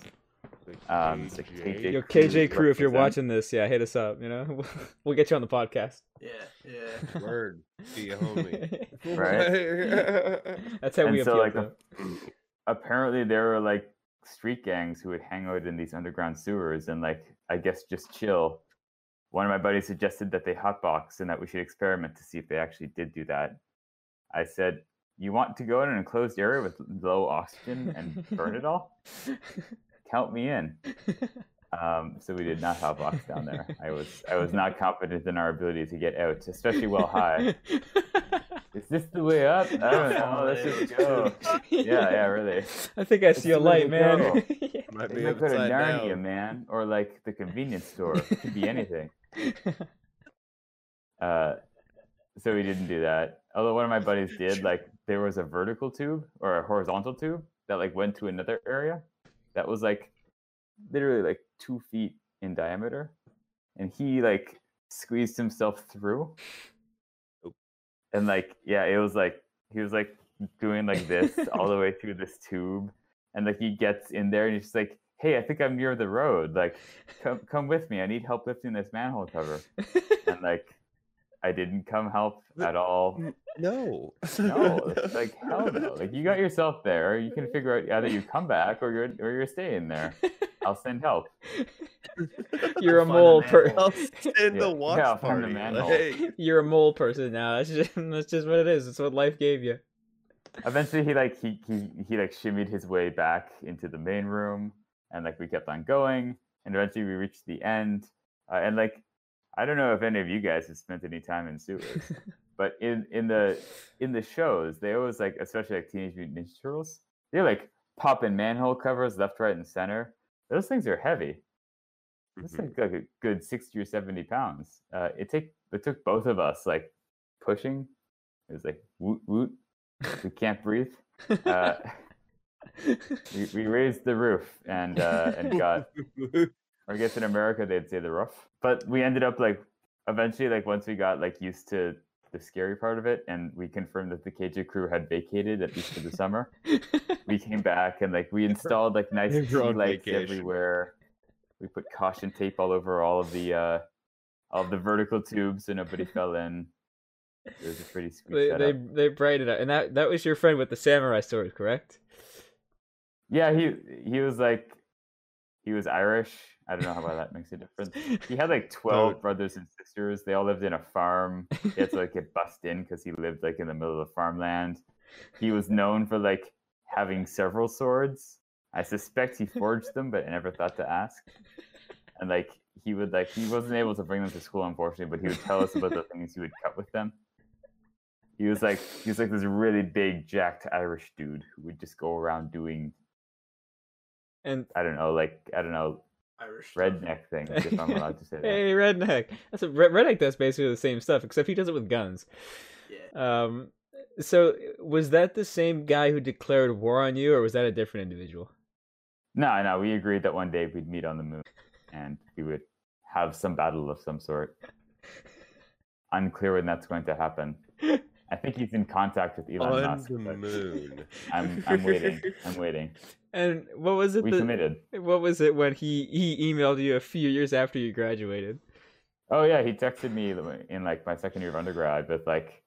Um, it's like KJ. KJ Yo, KJ crew, if you're watching this, yeah, hit us up. You know, we'll get you on the podcast. yeah, yeah. Word. Be a homie. Right. That's how we so, appeal like, to them. Apparently, there were like street gangs who would hang out in these underground sewers and like I guess just chill. One of my buddies suggested that they hotbox and that we should experiment to see if they actually did do that. I said, "You want to go in an enclosed area with low oxygen and burn it all? Count me in." Um, so we did not hotbox down there. I was I was not confident in our ability to get out, especially while high. Is this the way up? I don't know. Let's just go. Yeah, yeah, really. I think I see a It's the light, to man. Might be might go to upside Narnia, down. man, or like the convenience store. It could be anything. Uh, so we didn't do that. Although one of my buddies did. Like there was a vertical tube or a horizontal tube that like went to another area that was like literally like two feet in diameter, and he like squeezed himself through. And like yeah, it was like he was like doing like this all the way through this tube, and like he gets in there and he's just like, "Hey, I think I'm near the road. Like, come come with me. I need help lifting this manhole cover." and like I didn't come help at all. No. No, it's like hell no. Like you got yourself there. You can figure out either you come back or you're or you're staying there. I'll send help. You're a mole person. per. I'll send Yeah, the watch yeah, I'll the party. manhole. Hey, You're a mole person now. That's just that's just what it is. It's what life gave you. Eventually he like he he he like shimmied his way back into the main room and like we kept on going and eventually we reached the end uh, and like I don't know if any of you guys have spent any time in sewers but in in the in the shows they always like especially like teenage mutant ninja turtles they're like popping manhole covers left right and center. Those things are heavy. It's Mhm. like, like a good 60 or 70 pounds. Uh it take it took both of us like pushing. It was like woot woot. We can't breathe. Uh we, we raised the roof and uh and got I guess in America they'd say the roof. But we ended up like eventually like once we got like used to the scary part of it and we confirmed that the KJ crew had vacated at least for the summer. We came back and like we installed like nice They on lights vacation. everywhere. We put caution tape all over all of the uh all of the vertical tubes so nobody fell in. It was a pretty sweet they they setup. they brightened it up, and that that was your friend with the samurai sword, correct? Yeah, he he was like he was Irish. I don't know how that makes a difference. He had like 12 brothers and sisters. They all lived in a farm. He had to like get bussed in because he lived like in the middle of the farmland. He was known for like having several swords. I suspect he forged them, but I never thought to ask. And like he would like he wasn't able to bring them to school unfortunately, but he would tell us about the things he would cut with them. He was like he was like this really big jacked Irish dude who would just go around doing and I don't know like I don't know Irish stuff. redneck things if I'm allowed to say that. hey, redneck. That's a redneck. That's basically the same stuff, except he does it with guns. Yeah. Um, so was that the same guy who declared war on you, or was that a different individual? No, no, we agreed that one day we'd meet on the moon and we would have some battle of some sort. Unclear when that's going to happen. I think he's in contact with Elon on Musk. the moon. I'm I'm waiting. I'm waiting. And what was it? We that, committed. What was it when he he emailed you a few years after you graduated? Oh yeah, he texted me in like my second year of undergrad with like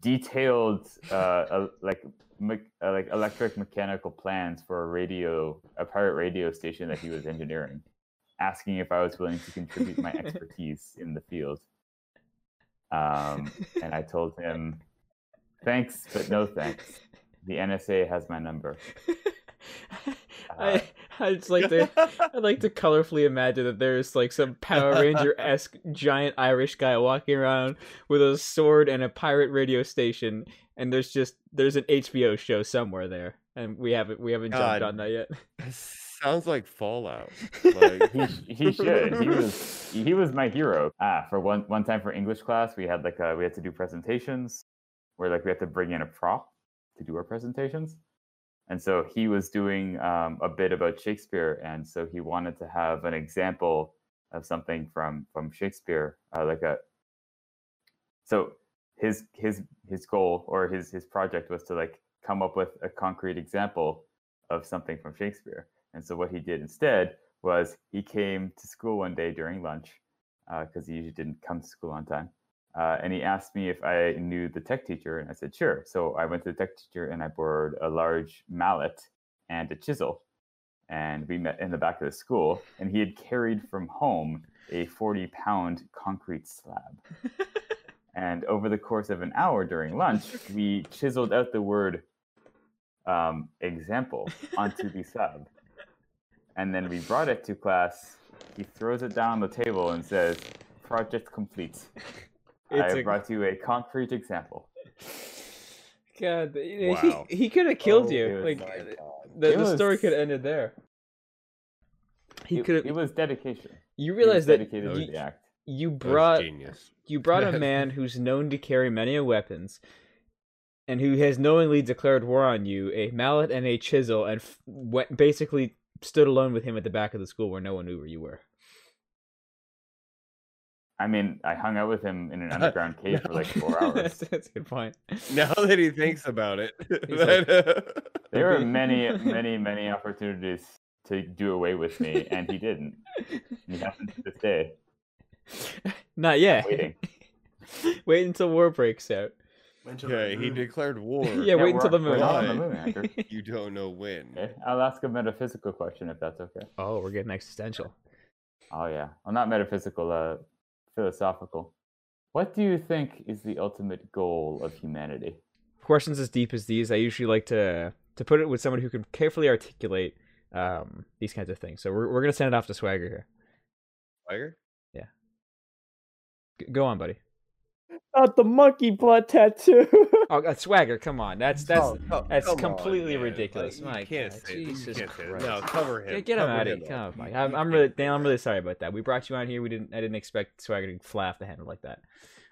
detailed uh, uh like me- uh, like electric mechanical plans for a radio a pirate radio station that he was engineering asking if I was willing to contribute my expertise in the field. Um, and I told him, thanks, but no thanks. The NSA has my number. I I just like to I'd like to colorfully imagine that there's like some Power Ranger esque giant Irish guy walking around with a sword and a pirate radio station, and there's just there's an HBO show somewhere there, and we haven't we haven't God. jumped on that yet. Sounds like Fallout. Like he, he should. He was he was my hero. Ah, for one one time for English class, we had like a, we had to do presentations where like we had to bring in a prop to do our presentations, and so he was doing um, a bit about Shakespeare, and so he wanted to have an example of something from from Shakespeare, uh, like a. So his his his goal or his his project was to like come up with a concrete example of something from Shakespeare. And so what he did instead was he came to school one day during lunch because he usually didn't come to school on time. Uh, and he asked me if I knew the tech teacher, and I said sure. So I went to the tech teacher and I borrowed a large mallet and a chisel, and we met in the back of the school. And he had carried from home a forty-pound concrete slab. and over the course of an hour during lunch, we chiseled out the word um, example onto the slab. And then we brought it to class. He throws it down on the table and says, Project complete. It's I a- brought you a concrete example. God, Wow. he he could have killed Oh you. Like my uh, the, It the story could have ended there. He it, could it was dedication. You He was realize that dedicated That to you, the act. you brought you brought a man who's known to carry many weapons, and who has knowingly declared war on you, a mallet and a chisel, and f- went basically stood alone with him at the back of the school where no one knew where you were. I mean, I hung out with him in an underground cave for like four hours. that's, that's a good point. Now that he thinks about it, He's that- There were many, many, many opportunities to do away with me, and he didn't. He hasn't to this day. Not yet. Waiting. Wait until war breaks out. Went to the okay, he moon. declared war. Yeah, wait until the we're, we're moon. on the moon, You don't know when. Okay, I'll ask a metaphysical question if that's okay. Oh, we're getting existential. Oh yeah, well, not metaphysical, uh, philosophical. What do you think is the ultimate goal of humanity? Questions as deep as these, I usually like to to put it with someone who can carefully articulate um, these kinds of things. So we're we're gonna send it off to Swagger here. Tiger? G- go on, buddy. Not the monkey blood tattoo. Oh, uh, Swagger, come on. That's that's Oh, co- that's come on, completely man. ridiculous. Like, My you can't God, say Jesus can't say. Christ. No, cover him. Get, get him out of here. Come on, Mike. I'm, I'm really, Dan, I'm really sorry about that. We brought you on here. We didn't, I didn't expect Swagger to fly off the handle like that.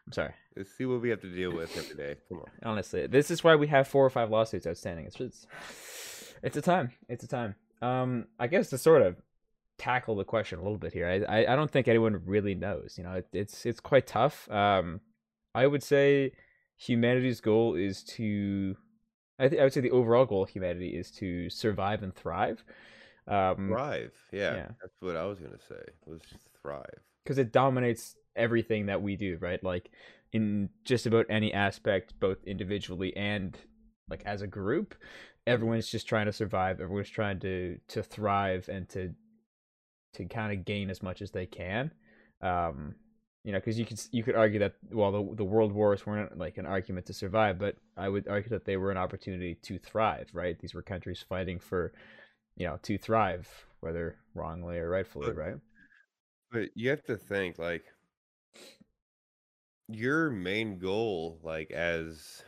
I'm sorry. Let's see what we have to deal with every day. Come on. Honestly, this is why we have four or five lawsuits outstanding. It's it's, it's a time. It's a time. Um, I guess to sort of tackle the question a little bit here, I I, I don't think anyone really knows. You know, it, it's it's quite tough. Um, I would say humanity's goal is to. I, th- I would say the overall goal of humanity is to survive and thrive. Um, Thrive. Yeah, yeah. That's what I was gonna say. Was thrive. because it dominates everything that we do, right? Like in just about any aspect, both individually and like as a group, everyone's just trying to survive. Everyone's trying to to thrive and to to kind of gain as much as they can. Um, you know, because you could you could argue that well, the the world wars weren't like an argument to survive, but I would argue that they were an opportunity to thrive. Right? These were countries fighting for, you know, to thrive, whether wrongly or rightfully, But- right? But you have to think like your main goal, like as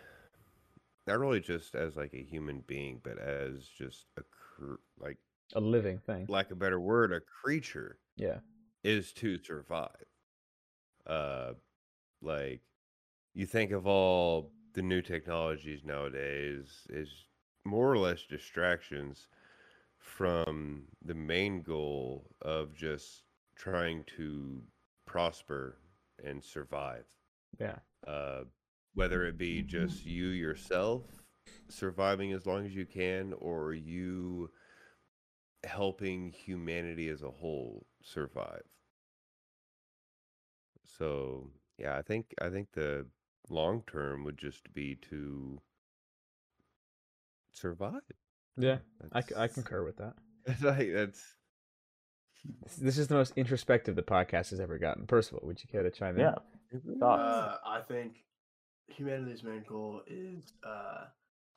not really just as like a human being, but as just a cr- like A living thing. lack of a better word, a creature Yeah. is to survive. Uh, like you think of all the new technologies nowadays is more or less distractions from the main goal of just trying to prosper and survive. Yeah. Uh, whether it be just you yourself surviving as long as you can, or you helping humanity as a whole survive. So yeah, I think I think the long term would just be to survive. Yeah. I, c- I That's- concur with that. That's like that's This- This is the most introspective the podcast has ever gotten. Percival, would you care to chime in? Yeah, thoughts. Uh, I think humanity's main goal is uh,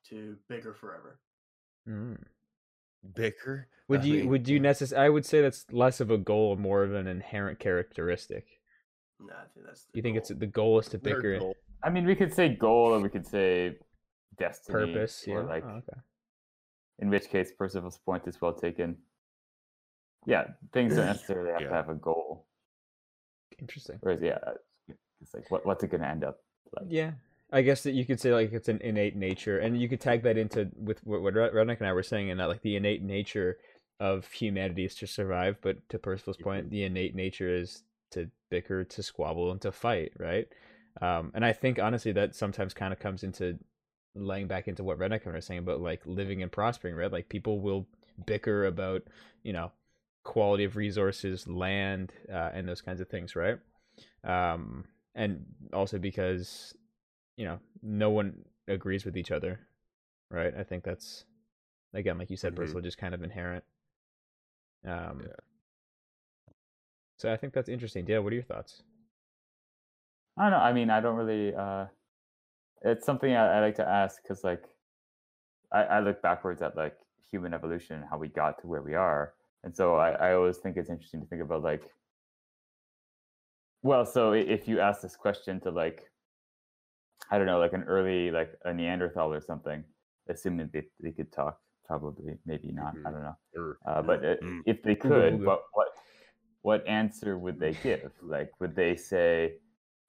to bigger forever. Mm. bicker. Would I you mean, would you necess- I would say that's less of a goal and more of an inherent characteristic. No, I think that's. The You think it's the goal is to bicker goal- I mean, we could say goal, or we could say destiny, purpose? Yeah. or like, Oh, okay. in which case, Percival's point is well taken. Yeah, things don't necessarily have Yeah. to have a goal. Interesting. Whereas, yeah, uh, it's like, what, what's it going to end up like? Yeah. I guess that you could say like it's an innate nature, and you could tag that into with what what Red- and I were saying, in that like the innate nature of humanity is to survive, but to Percival's point, the innate nature is to bicker, to squabble, and to fight, right? Um, and I think honestly that sometimes kind of comes into laying back into what Redneck and saying about like living and prospering, right? Like people will bicker about you know quality of resources, land, uh, and those kinds of things, right? Um, and also because you know no one agrees with each other, right? I think that's again, like you said, Mhm. Percival, just kind of inherent. Um, Yeah. So I think that's interesting. Dale, what are your thoughts? I don't know. I mean, I don't really. uh It's something I, I like to ask because, like, I, I look backwards at like human evolution and how we got to where we are, and so I, I always think it's interesting to think about like. Well, so if you ask this question to like I don't know, like an early like a Neanderthal or something, assuming they they could talk, probably maybe not. I Mhm. don't know. Or- Uh, but uh, Mm. if they Ooga could, booga. what what what answer would they give? Like, would they say,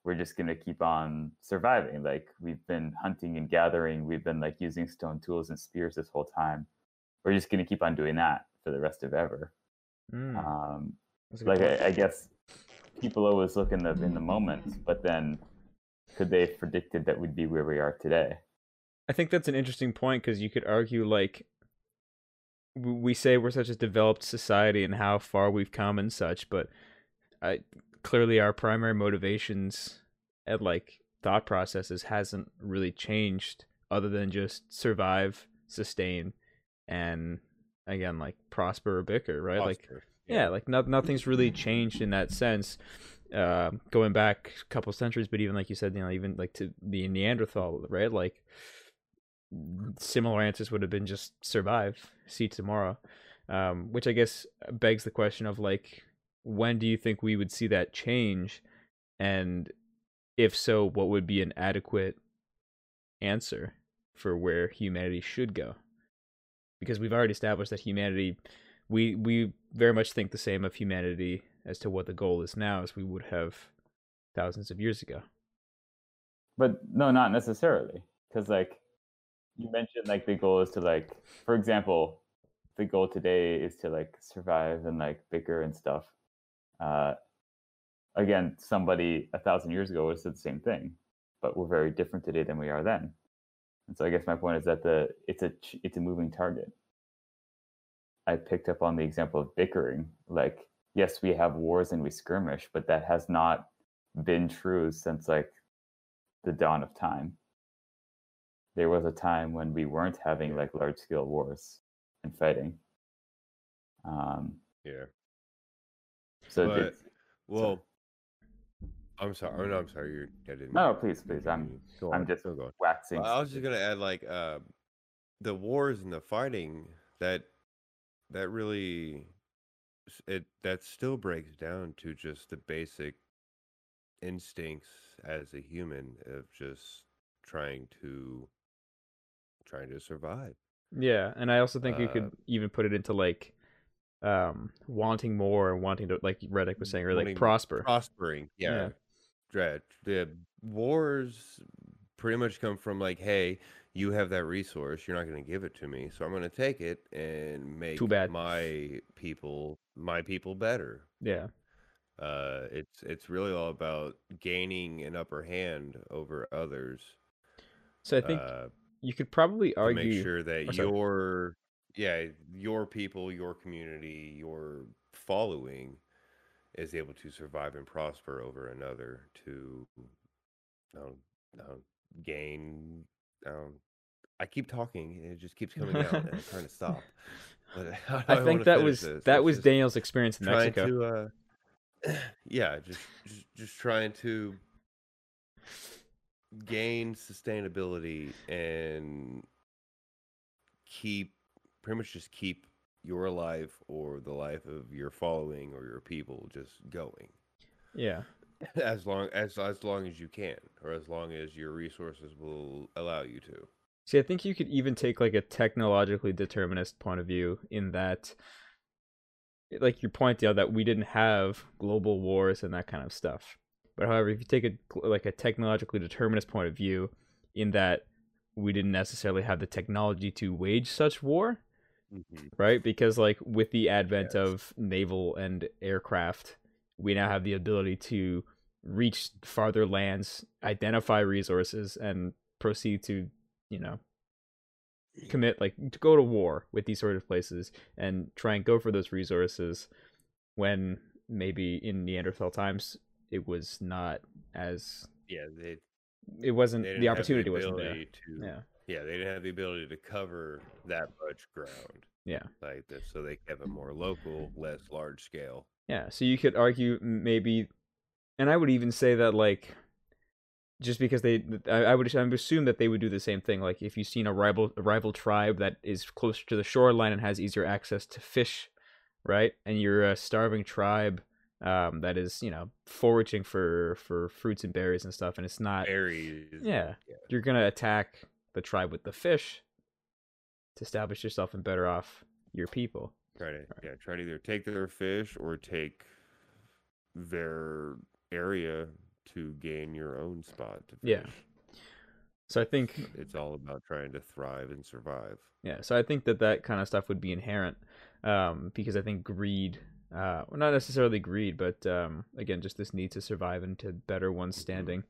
"We're just gonna keep on surviving"? Like, we've been hunting and gathering, we've been like using stone tools and spears this whole time. We're just gonna keep on doing that for the rest of ever. Mm, Um, that's a good like. I, I guess people always look in the in the moment, but then could they have predicted that we'd be where we are today? I think that's an interesting point because you could argue like we say we're such a developed society and how far we've come and such, but I clearly our primary motivations and like thought processes hasn't really changed other than just survive, sustain, and again like prosper or bicker, right? Like Oscar, yeah, like no, nothing's really changed in that sense. Uh, going back a couple centuries, but even like you said, you know, even like to the Neanderthal, right? Like similar answers would have been just survive, see tomorrow. Um, which I guess begs the question of like, when do you think we would see that change? And if so, what would be an adequate answer for where humanity should go? Because we've already established that humanity we we very much think the same of humanity as to what the goal is now as we would have thousands of years ago. But no, not necessarily, because like you mentioned, like the goal is to like, for example, the goal today is to like survive and like bicker and stuff. Uh, again, somebody a thousand years ago would have said the same thing, but we're very different today than we are then. And so I guess my point is that the it's a it's a moving target. I picked up on the example of bickering. Like, yes, we have wars and we skirmish, but that has not been true since like the dawn of time. There was a time when we weren't having like large scale wars and fighting. Um, Yeah. so But- it's- Well, I'm sorry. Oh, no, I'm sorry. You're. I didn't. no, please, please. I'm. Go I'm on, just go waxing. Well, I was just gonna add like uh, the wars and the fighting that that really it that still breaks down to just the basic instincts as a human of just trying to trying to survive. Yeah, and I also think you Uh, could even put it into like um wanting more and wanting to like Redneck was saying or like prosper. prospering. Yeah. Yeah. The wars pretty much come from like, hey, you have that resource, you're not going to give it to me, so I'm going to take it and make bad. my people, my people better. Yeah. Uh, it's it's really all about gaining an upper hand over others. So I think uh, you could probably to argue make sure that oh, your yeah your people your community your following is able to survive and prosper over another to um, um, gain um, i keep talking and it just keeps coming out and i'm trying to stop but I wanna think that was this? that It's was Daniel's experience in Mexico. to uh yeah just, just just trying to gain sustainability and keep pretty much just keep your life or the life of your following or your people just going Yeah. as long as as long as you can or as long as your resources will allow you to See, I think you could even take like a technologically determinist point of view in that like your point Dale, that we didn't have global wars and that kind of stuff. But however, if you take a like a technologically determinist point of view in that we didn't necessarily have the technology to wage such war, mm-hmm. right? Because like with the advent Yes. of naval and aircraft, we now have the ability to reach farther lands, identify resources, and proceed to, you know, commit like to go to war with these sort of places and try and go for those resources when maybe in Neanderthal times it was not as yeah they, it wasn't the opportunity wasn't there. to Yeah. yeah they didn't have the ability to cover that much ground Yeah. like this so they kept it more local less large scale Yeah, so you could argue maybe, and I would even say that like, just because they, I, I would, I would assume that they would do the same thing. Like if you've seen a rival, a rival tribe that is closer to the shoreline and has easier access to fish, right? And you're a starving tribe um, that is you know foraging for for fruits and berries and stuff, and it's not Berries. yeah, you're gonna attack the tribe with the fish to establish yourself and better off your people. Try to yeah, try to either take their fish or take their area to gain your own spot to Yeah. So I think It's all about trying to thrive and survive. Yeah, so I think that that kind of stuff would be inherent, um, because I think greed, uh, well, not necessarily greed, but um, again, just this need to survive and to better one's standing,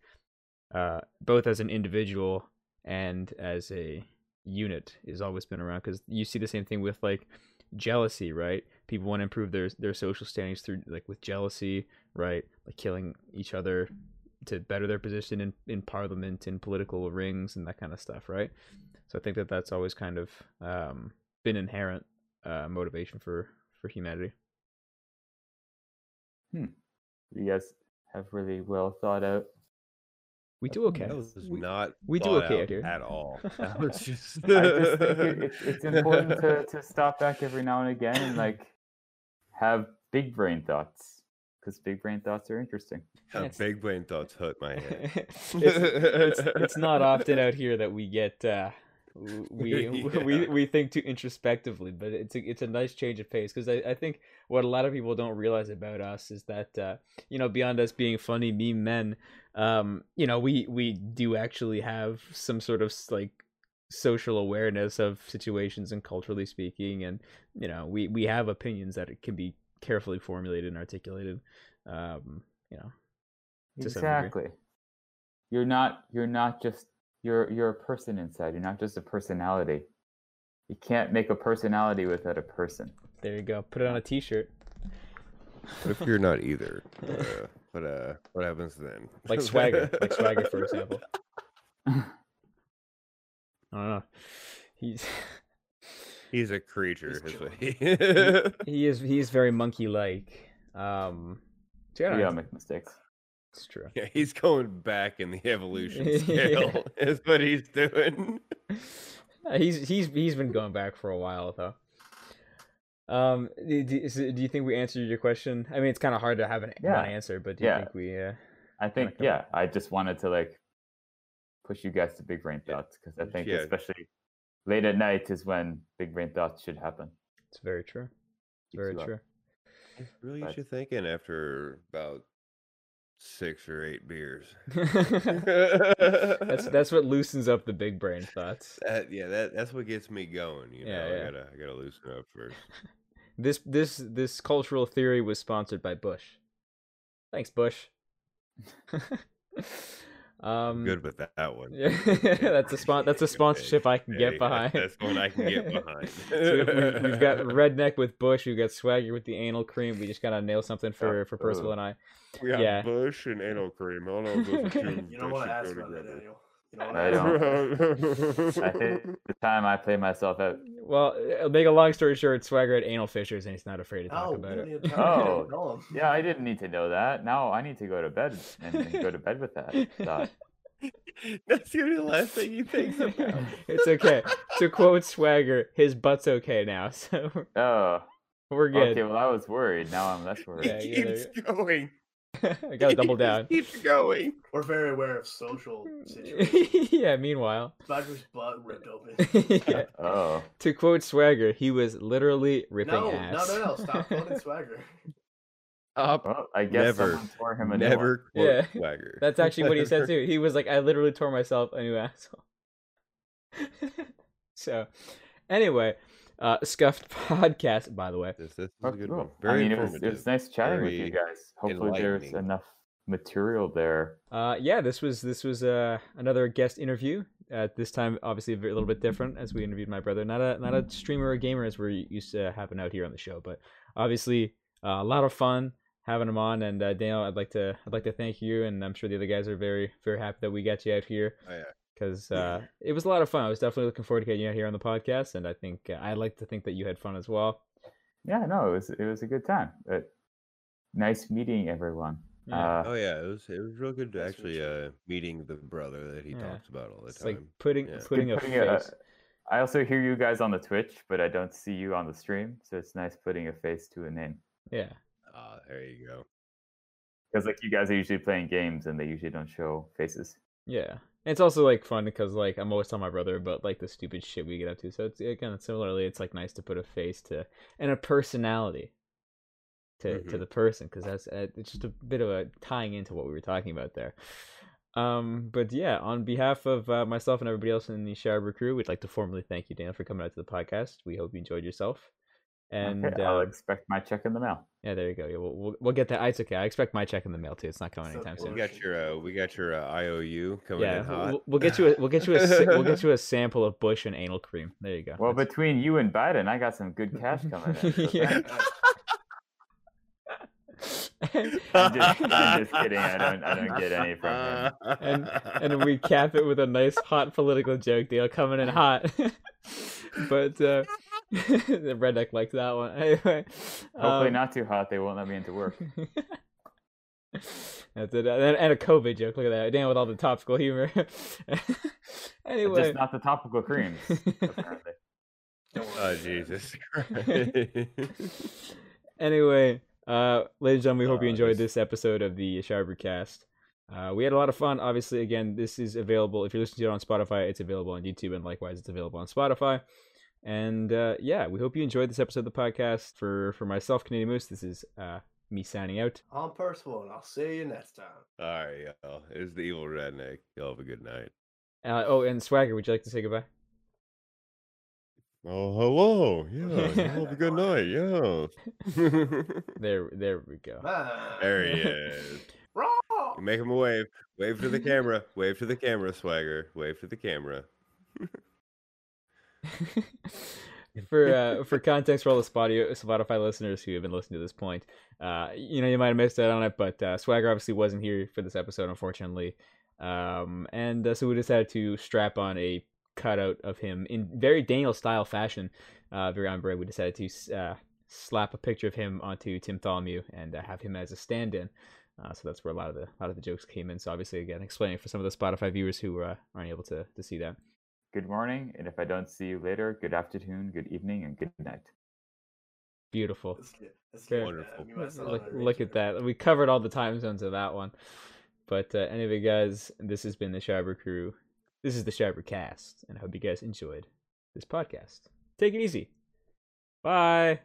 uh, both as an individual and as a unit, has always been around. Because you see the same thing with like jealousy, right? People want to improve their their social standings through like with jealousy, right? Like killing each other to better their position in in parliament, in political rings, and that kind of stuff, right? So I think that that's always kind of um, been inherent uh, motivation for for humanity. You guys have really well thought out. We do okay. That was We- not we do okay out out here. at all. That was just I just think it, it's, it's important to, to stop back every now and again and like have big brain thoughts because big brain thoughts are interesting. How Yes. big brain thoughts hurt my head. it's, it's, it's not often out here that we get uh, w- we we Yeah. we think too introspectively, but it's a it's a nice change of pace because I, I think what a lot of people don't realize about us is that uh, you know beyond us being funny meme men, um, you know we we do actually have some sort of like social awareness of situations and culturally speaking and you know we we have opinions that can be carefully formulated and articulated um you know to some degree. Exactly. You're not you're not just you're you're a person inside. You're not just a personality. You can't make a personality without a person. there you go put it on a t-shirt What if you're not either? Uh, what uh, what happens then? like swagger like swagger for example i don't know he's He's a creature. He's is what chilling. he- he is he is very monkey like um so yeah, We all make mistakes. It's true yeah, he's going back in the evolution Yeah. scale. Is what he's doing. Uh, he's he's he's been going back for a while though um do, do, is it- do you think we answered your question i mean it's kind of hard to have an Yeah. answer but do you Yeah. think we uh I think come yeah. I just wanted to like push you guys to big brain thoughts because I think Yeah. especially late at night is when big brain thoughts should happen. it's very true it's very you up. true Really, But- get you thinking after about six or eight beers. that's that's what loosens up the big brain thoughts That, yeah, that that's what gets me going. You know, Yeah, I yeah. gotta I gotta loosen up first. This this this cultural theory was sponsored by Busch. Thanks, Busch. um, Good with that, that one. Yeah, that's a spon- that's a sponsorship I can get behind. That's one I can get behind. So we- we- we've got redneck with Busch. We've got swagger with the anal cream. We just gotta nail something for for Percival and I. we got yeah. Busch and anal cream. I don't know if those two You don't want to ask go about that, together. Daniel. You don't I don't. I think the time I play myself out. Well, uh, make a long story short, Swagger had anal fissures, and he's not afraid to talk Oh, about it. Oh. him, tell him. Yeah, I didn't need to know that. Now I need to go to bed and, and go to bed with that thought. That's the last thing he thinks about. it's okay. To quote Swagger, his butt's okay now, so Oh, we're good. okay. Well, I was worried. Now I'm less worried. Yeah, he yeah, there keeps going. I gotta double down. keeps going. We're very aware of social situations. yeah. Meanwhile, Swagger's butt ripped open. yeah. Oh, to quote Swagger, he was literally ripping No, ass. no, no, no! Stop quoting Swagger. Up. well, I guess Never, someone tore him a new. Never quote Yeah. swagger. That's actually what he said too. He was like, "I literally tore myself a new asshole." so, anyway, uh, scuffed podcast. By the way, This, this is a good cool. one. I Very mean, it was, it was nice chatting with you guys. Hopefully, there's enough material there. uh, yeah, this was this was uh, another guest interview. At this time, obviously, a a little bit different as we interviewed my brother. Not a not a streamer or gamer as we're used to having out here on the show, but obviously uh, a lot of fun having him on. And uh, Daniel, I'd like to I'd like to thank you, and I'm sure the other guys are very very happy that we got you out here. Oh, yeah. Because uh, it was a lot of fun. I was definitely looking forward to getting you out here on the podcast, and I think uh, I'd like to think that you had fun as well. Yeah, no, it was it was a good time. Uh, nice meeting everyone. Yeah. Uh, Oh yeah, it was it was real good to actually uh meeting the brother that he Yeah. talks about all the It's time. like putting Yeah. it's putting good a face. I also hear you guys on the Twitch, but I don't see you on the stream, so it's nice putting a face to a name. yeah, Ah, there you go. Because like you guys are usually playing games and they usually don't show faces. Yeah. And it's also like fun because like I'm always telling my brother about like the stupid shit we get up to. So it's again similarly, it's like nice to put a face to and a personality to to Mhm. the person because that's uh, it's just a bit of a tying into what we were talking about there. Um, but yeah, on behalf of uh, myself and everybody else in the Shower Brew crew, we'd like to formally thank you, Dan, for coming out to the podcast. We hope you enjoyed yourself. And okay, I'll uh, expect my check in the mail. yeah, there you go. Yeah, we'll, we'll we'll get that. It's okay. I expect my check in the mail too. It's not coming So anytime soon. We got your uh, we got your uh, IOU coming Yeah, in we'll- hot. we'll, we'll get you a we'll get you a we'll get you a sample of Bush and anal cream. There you go. Well, That's- between you and Biden, I got some good cash coming in. Yeah. and, I'm just, I'm just kidding. I don't I don't get any from him. and and we cap it with a nice hot political joke. They'll coming in hot. but uh, the redneck likes that one. Anyway, Hopefully um, not too hot. They won't let me into work. That's it. And, and a COVID joke. Look at that. Damn, with all the topical humor. anyway. Just not the topical creams. Apparently. Oh. Jesus Christ! anyway, uh, ladies and gentlemen, we hope you Uh, enjoyed this- this episode of the Shower Brew Cast. Uh, we had a lot of fun. Obviously, again, this is available. If you're listening to it on Spotify, it's available on YouTube, and likewise, it's available on Spotify. And uh, yeah, we hope you enjoyed this episode of the podcast. For for myself, Canadian Moose, this is uh, me signing out. I'm Percival, and I'll see you next time. All right, y'all. It's the evil redneck. Y'all have a good night. Uh, oh, and Swagger, would you like to say goodbye? Oh, hello. Yeah, y'all have a good night. Yeah. There, there we go. Bye. there he is. Make him a wave. Wave to the camera. Wave to the camera, Swagger. Wave to the camera. for uh, for context for all the Spotify, listeners who have been listening to this point, uh, you know you might have missed out on it, but uh, Swagger obviously wasn't here for this episode, unfortunately, um, and uh, so we decided to strap on a cutout of him in very Daniel style fashion, uh, very on brand. We decided to uh, slap a picture of him onto Tim Tholomew and have him as a stand-in. So that's where a lot of the a lot of the jokes came in. So obviously, again, explaining for some of the Spotify viewers who aren't able to to see that. Good morning, and if I don't see you later, good afternoon, good evening, and good night. Beautiful. Let's get- let's Very get, wonderful. look, look at that. We covered all the time zones of that one. But uh, anyway, guys, this has been the Shower Brew. This is the Shower Brew Cast, and I hope you guys enjoyed this podcast. Take it easy. Bye.